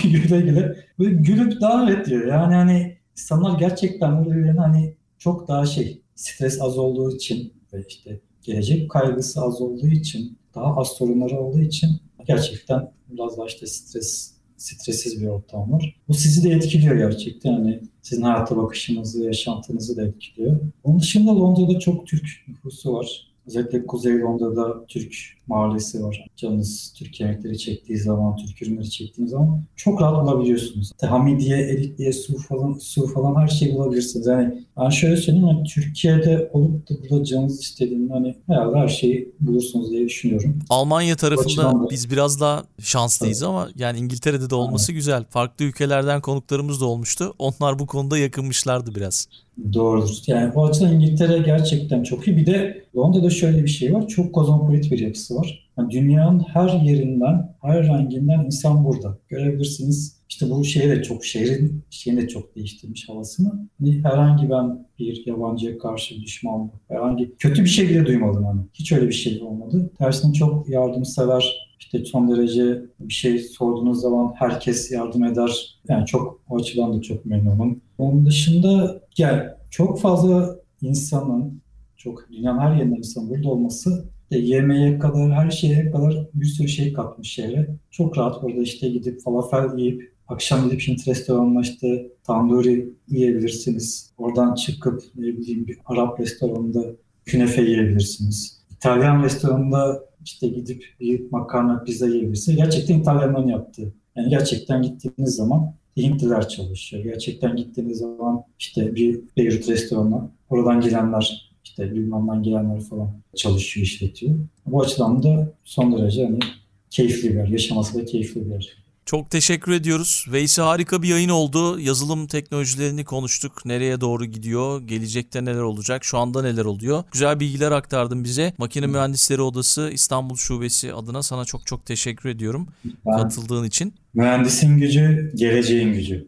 [SPEAKER 2] güle güle. Böyle gülüp devam ediyor. Yani hani insanlar gerçekten birbirlerine hani çok daha şey stres az olduğu için ve işte gelecek kaygısı az olduğu için daha az sorunları olduğu için gerçekten biraz daha işte stres stressiz bir ortam var. Bu sizi de etkiliyor gerçekten. Hani sizin hayata bakışınızı, yaşantınızı da etkiliyor. Onun dışında Londra'da çok Türk nüfusu var. Özellikle Kuzey Londra'da Türk mahallesi var. Canınız Türk yemekleri çektiği zaman, Türk ürünleri çektiğiniz zaman çok rahat bulabiliyorsunuz. Hamidiye, Erikliye, su falan, su falan her şeyi bulabilirsiniz. Yani ben şöyle söyleyeyim, hani Türkiye'de olup da burada canınız istediğinde hani herhalde her şeyi bulursunuz diye düşünüyorum.
[SPEAKER 1] Almanya tarafında biz biraz daha şanslıyız ama yani İngiltere'de de olması güzel. Farklı ülkelerden konuklarımız da olmuştu. Onlar bu konuda yakınmışlardı biraz.
[SPEAKER 2] Doğrudur. Yani o açıdan İngiltere gerçekten çok iyi. Bir de Londra'da şöyle bir şey var. Çok kozmopolit bir yapısı var. Yani dünyanın her yerinden, her renginden insan burada. Görebilirsiniz. İşte bu şehir de çok, şehrin şeyini de çok değiştirmiş havasını. Hani herhangi ben bir yabancıya karşı düşmanlık, herhangi kötü bir şey bile duymadım hani. Hiç öyle bir şey olmadı. Tersine çok yardımsever, işte son derece bir şey sorduğunuz zaman herkes yardım eder. Yani çok o açıdan da çok memnunum. Onun dışında yani çok fazla insanın, çok dünyanın her yerinden insanın burada olması de yemeğe kadar, her şeye kadar bir sürü şey katmış şehre. Çok rahat burada işte gidip falafel yiyip akşam gidip Hint restoranına işte tanduri yiyebilirsiniz. Oradan çıkıp ne bileyim bir Arap restoranında künefe yiyebilirsiniz. İtalyan restoranında işte gidip bir makarna, pizza yiyebilirsiniz. Gerçekten İtalyanların yaptığı. Yani gerçekten gittiğiniz zaman Hintliler çalışıyor. Gerçekten gittiğiniz zaman işte bir Beyrut restoranına oradan gelenler işte Lübnan'dan gelenler falan çalışıyor, işletiyor. Bu açıdan da son derece hani keyifli bir yer. Yaşaması da keyifli bir yer.
[SPEAKER 1] Çok teşekkür ediyoruz. Veysi harika bir yayın oldu. Yazılım teknolojilerini konuştuk. Nereye doğru gidiyor? Gelecekte neler olacak? Şu anda neler oluyor? Güzel bilgiler aktardın bize. Makine Mühendisleri Odası İstanbul Şubesi adına sana çok çok teşekkür ediyorum
[SPEAKER 2] Ben
[SPEAKER 1] katıldığın için.
[SPEAKER 2] mühendisin gücü, geleceğin gücü.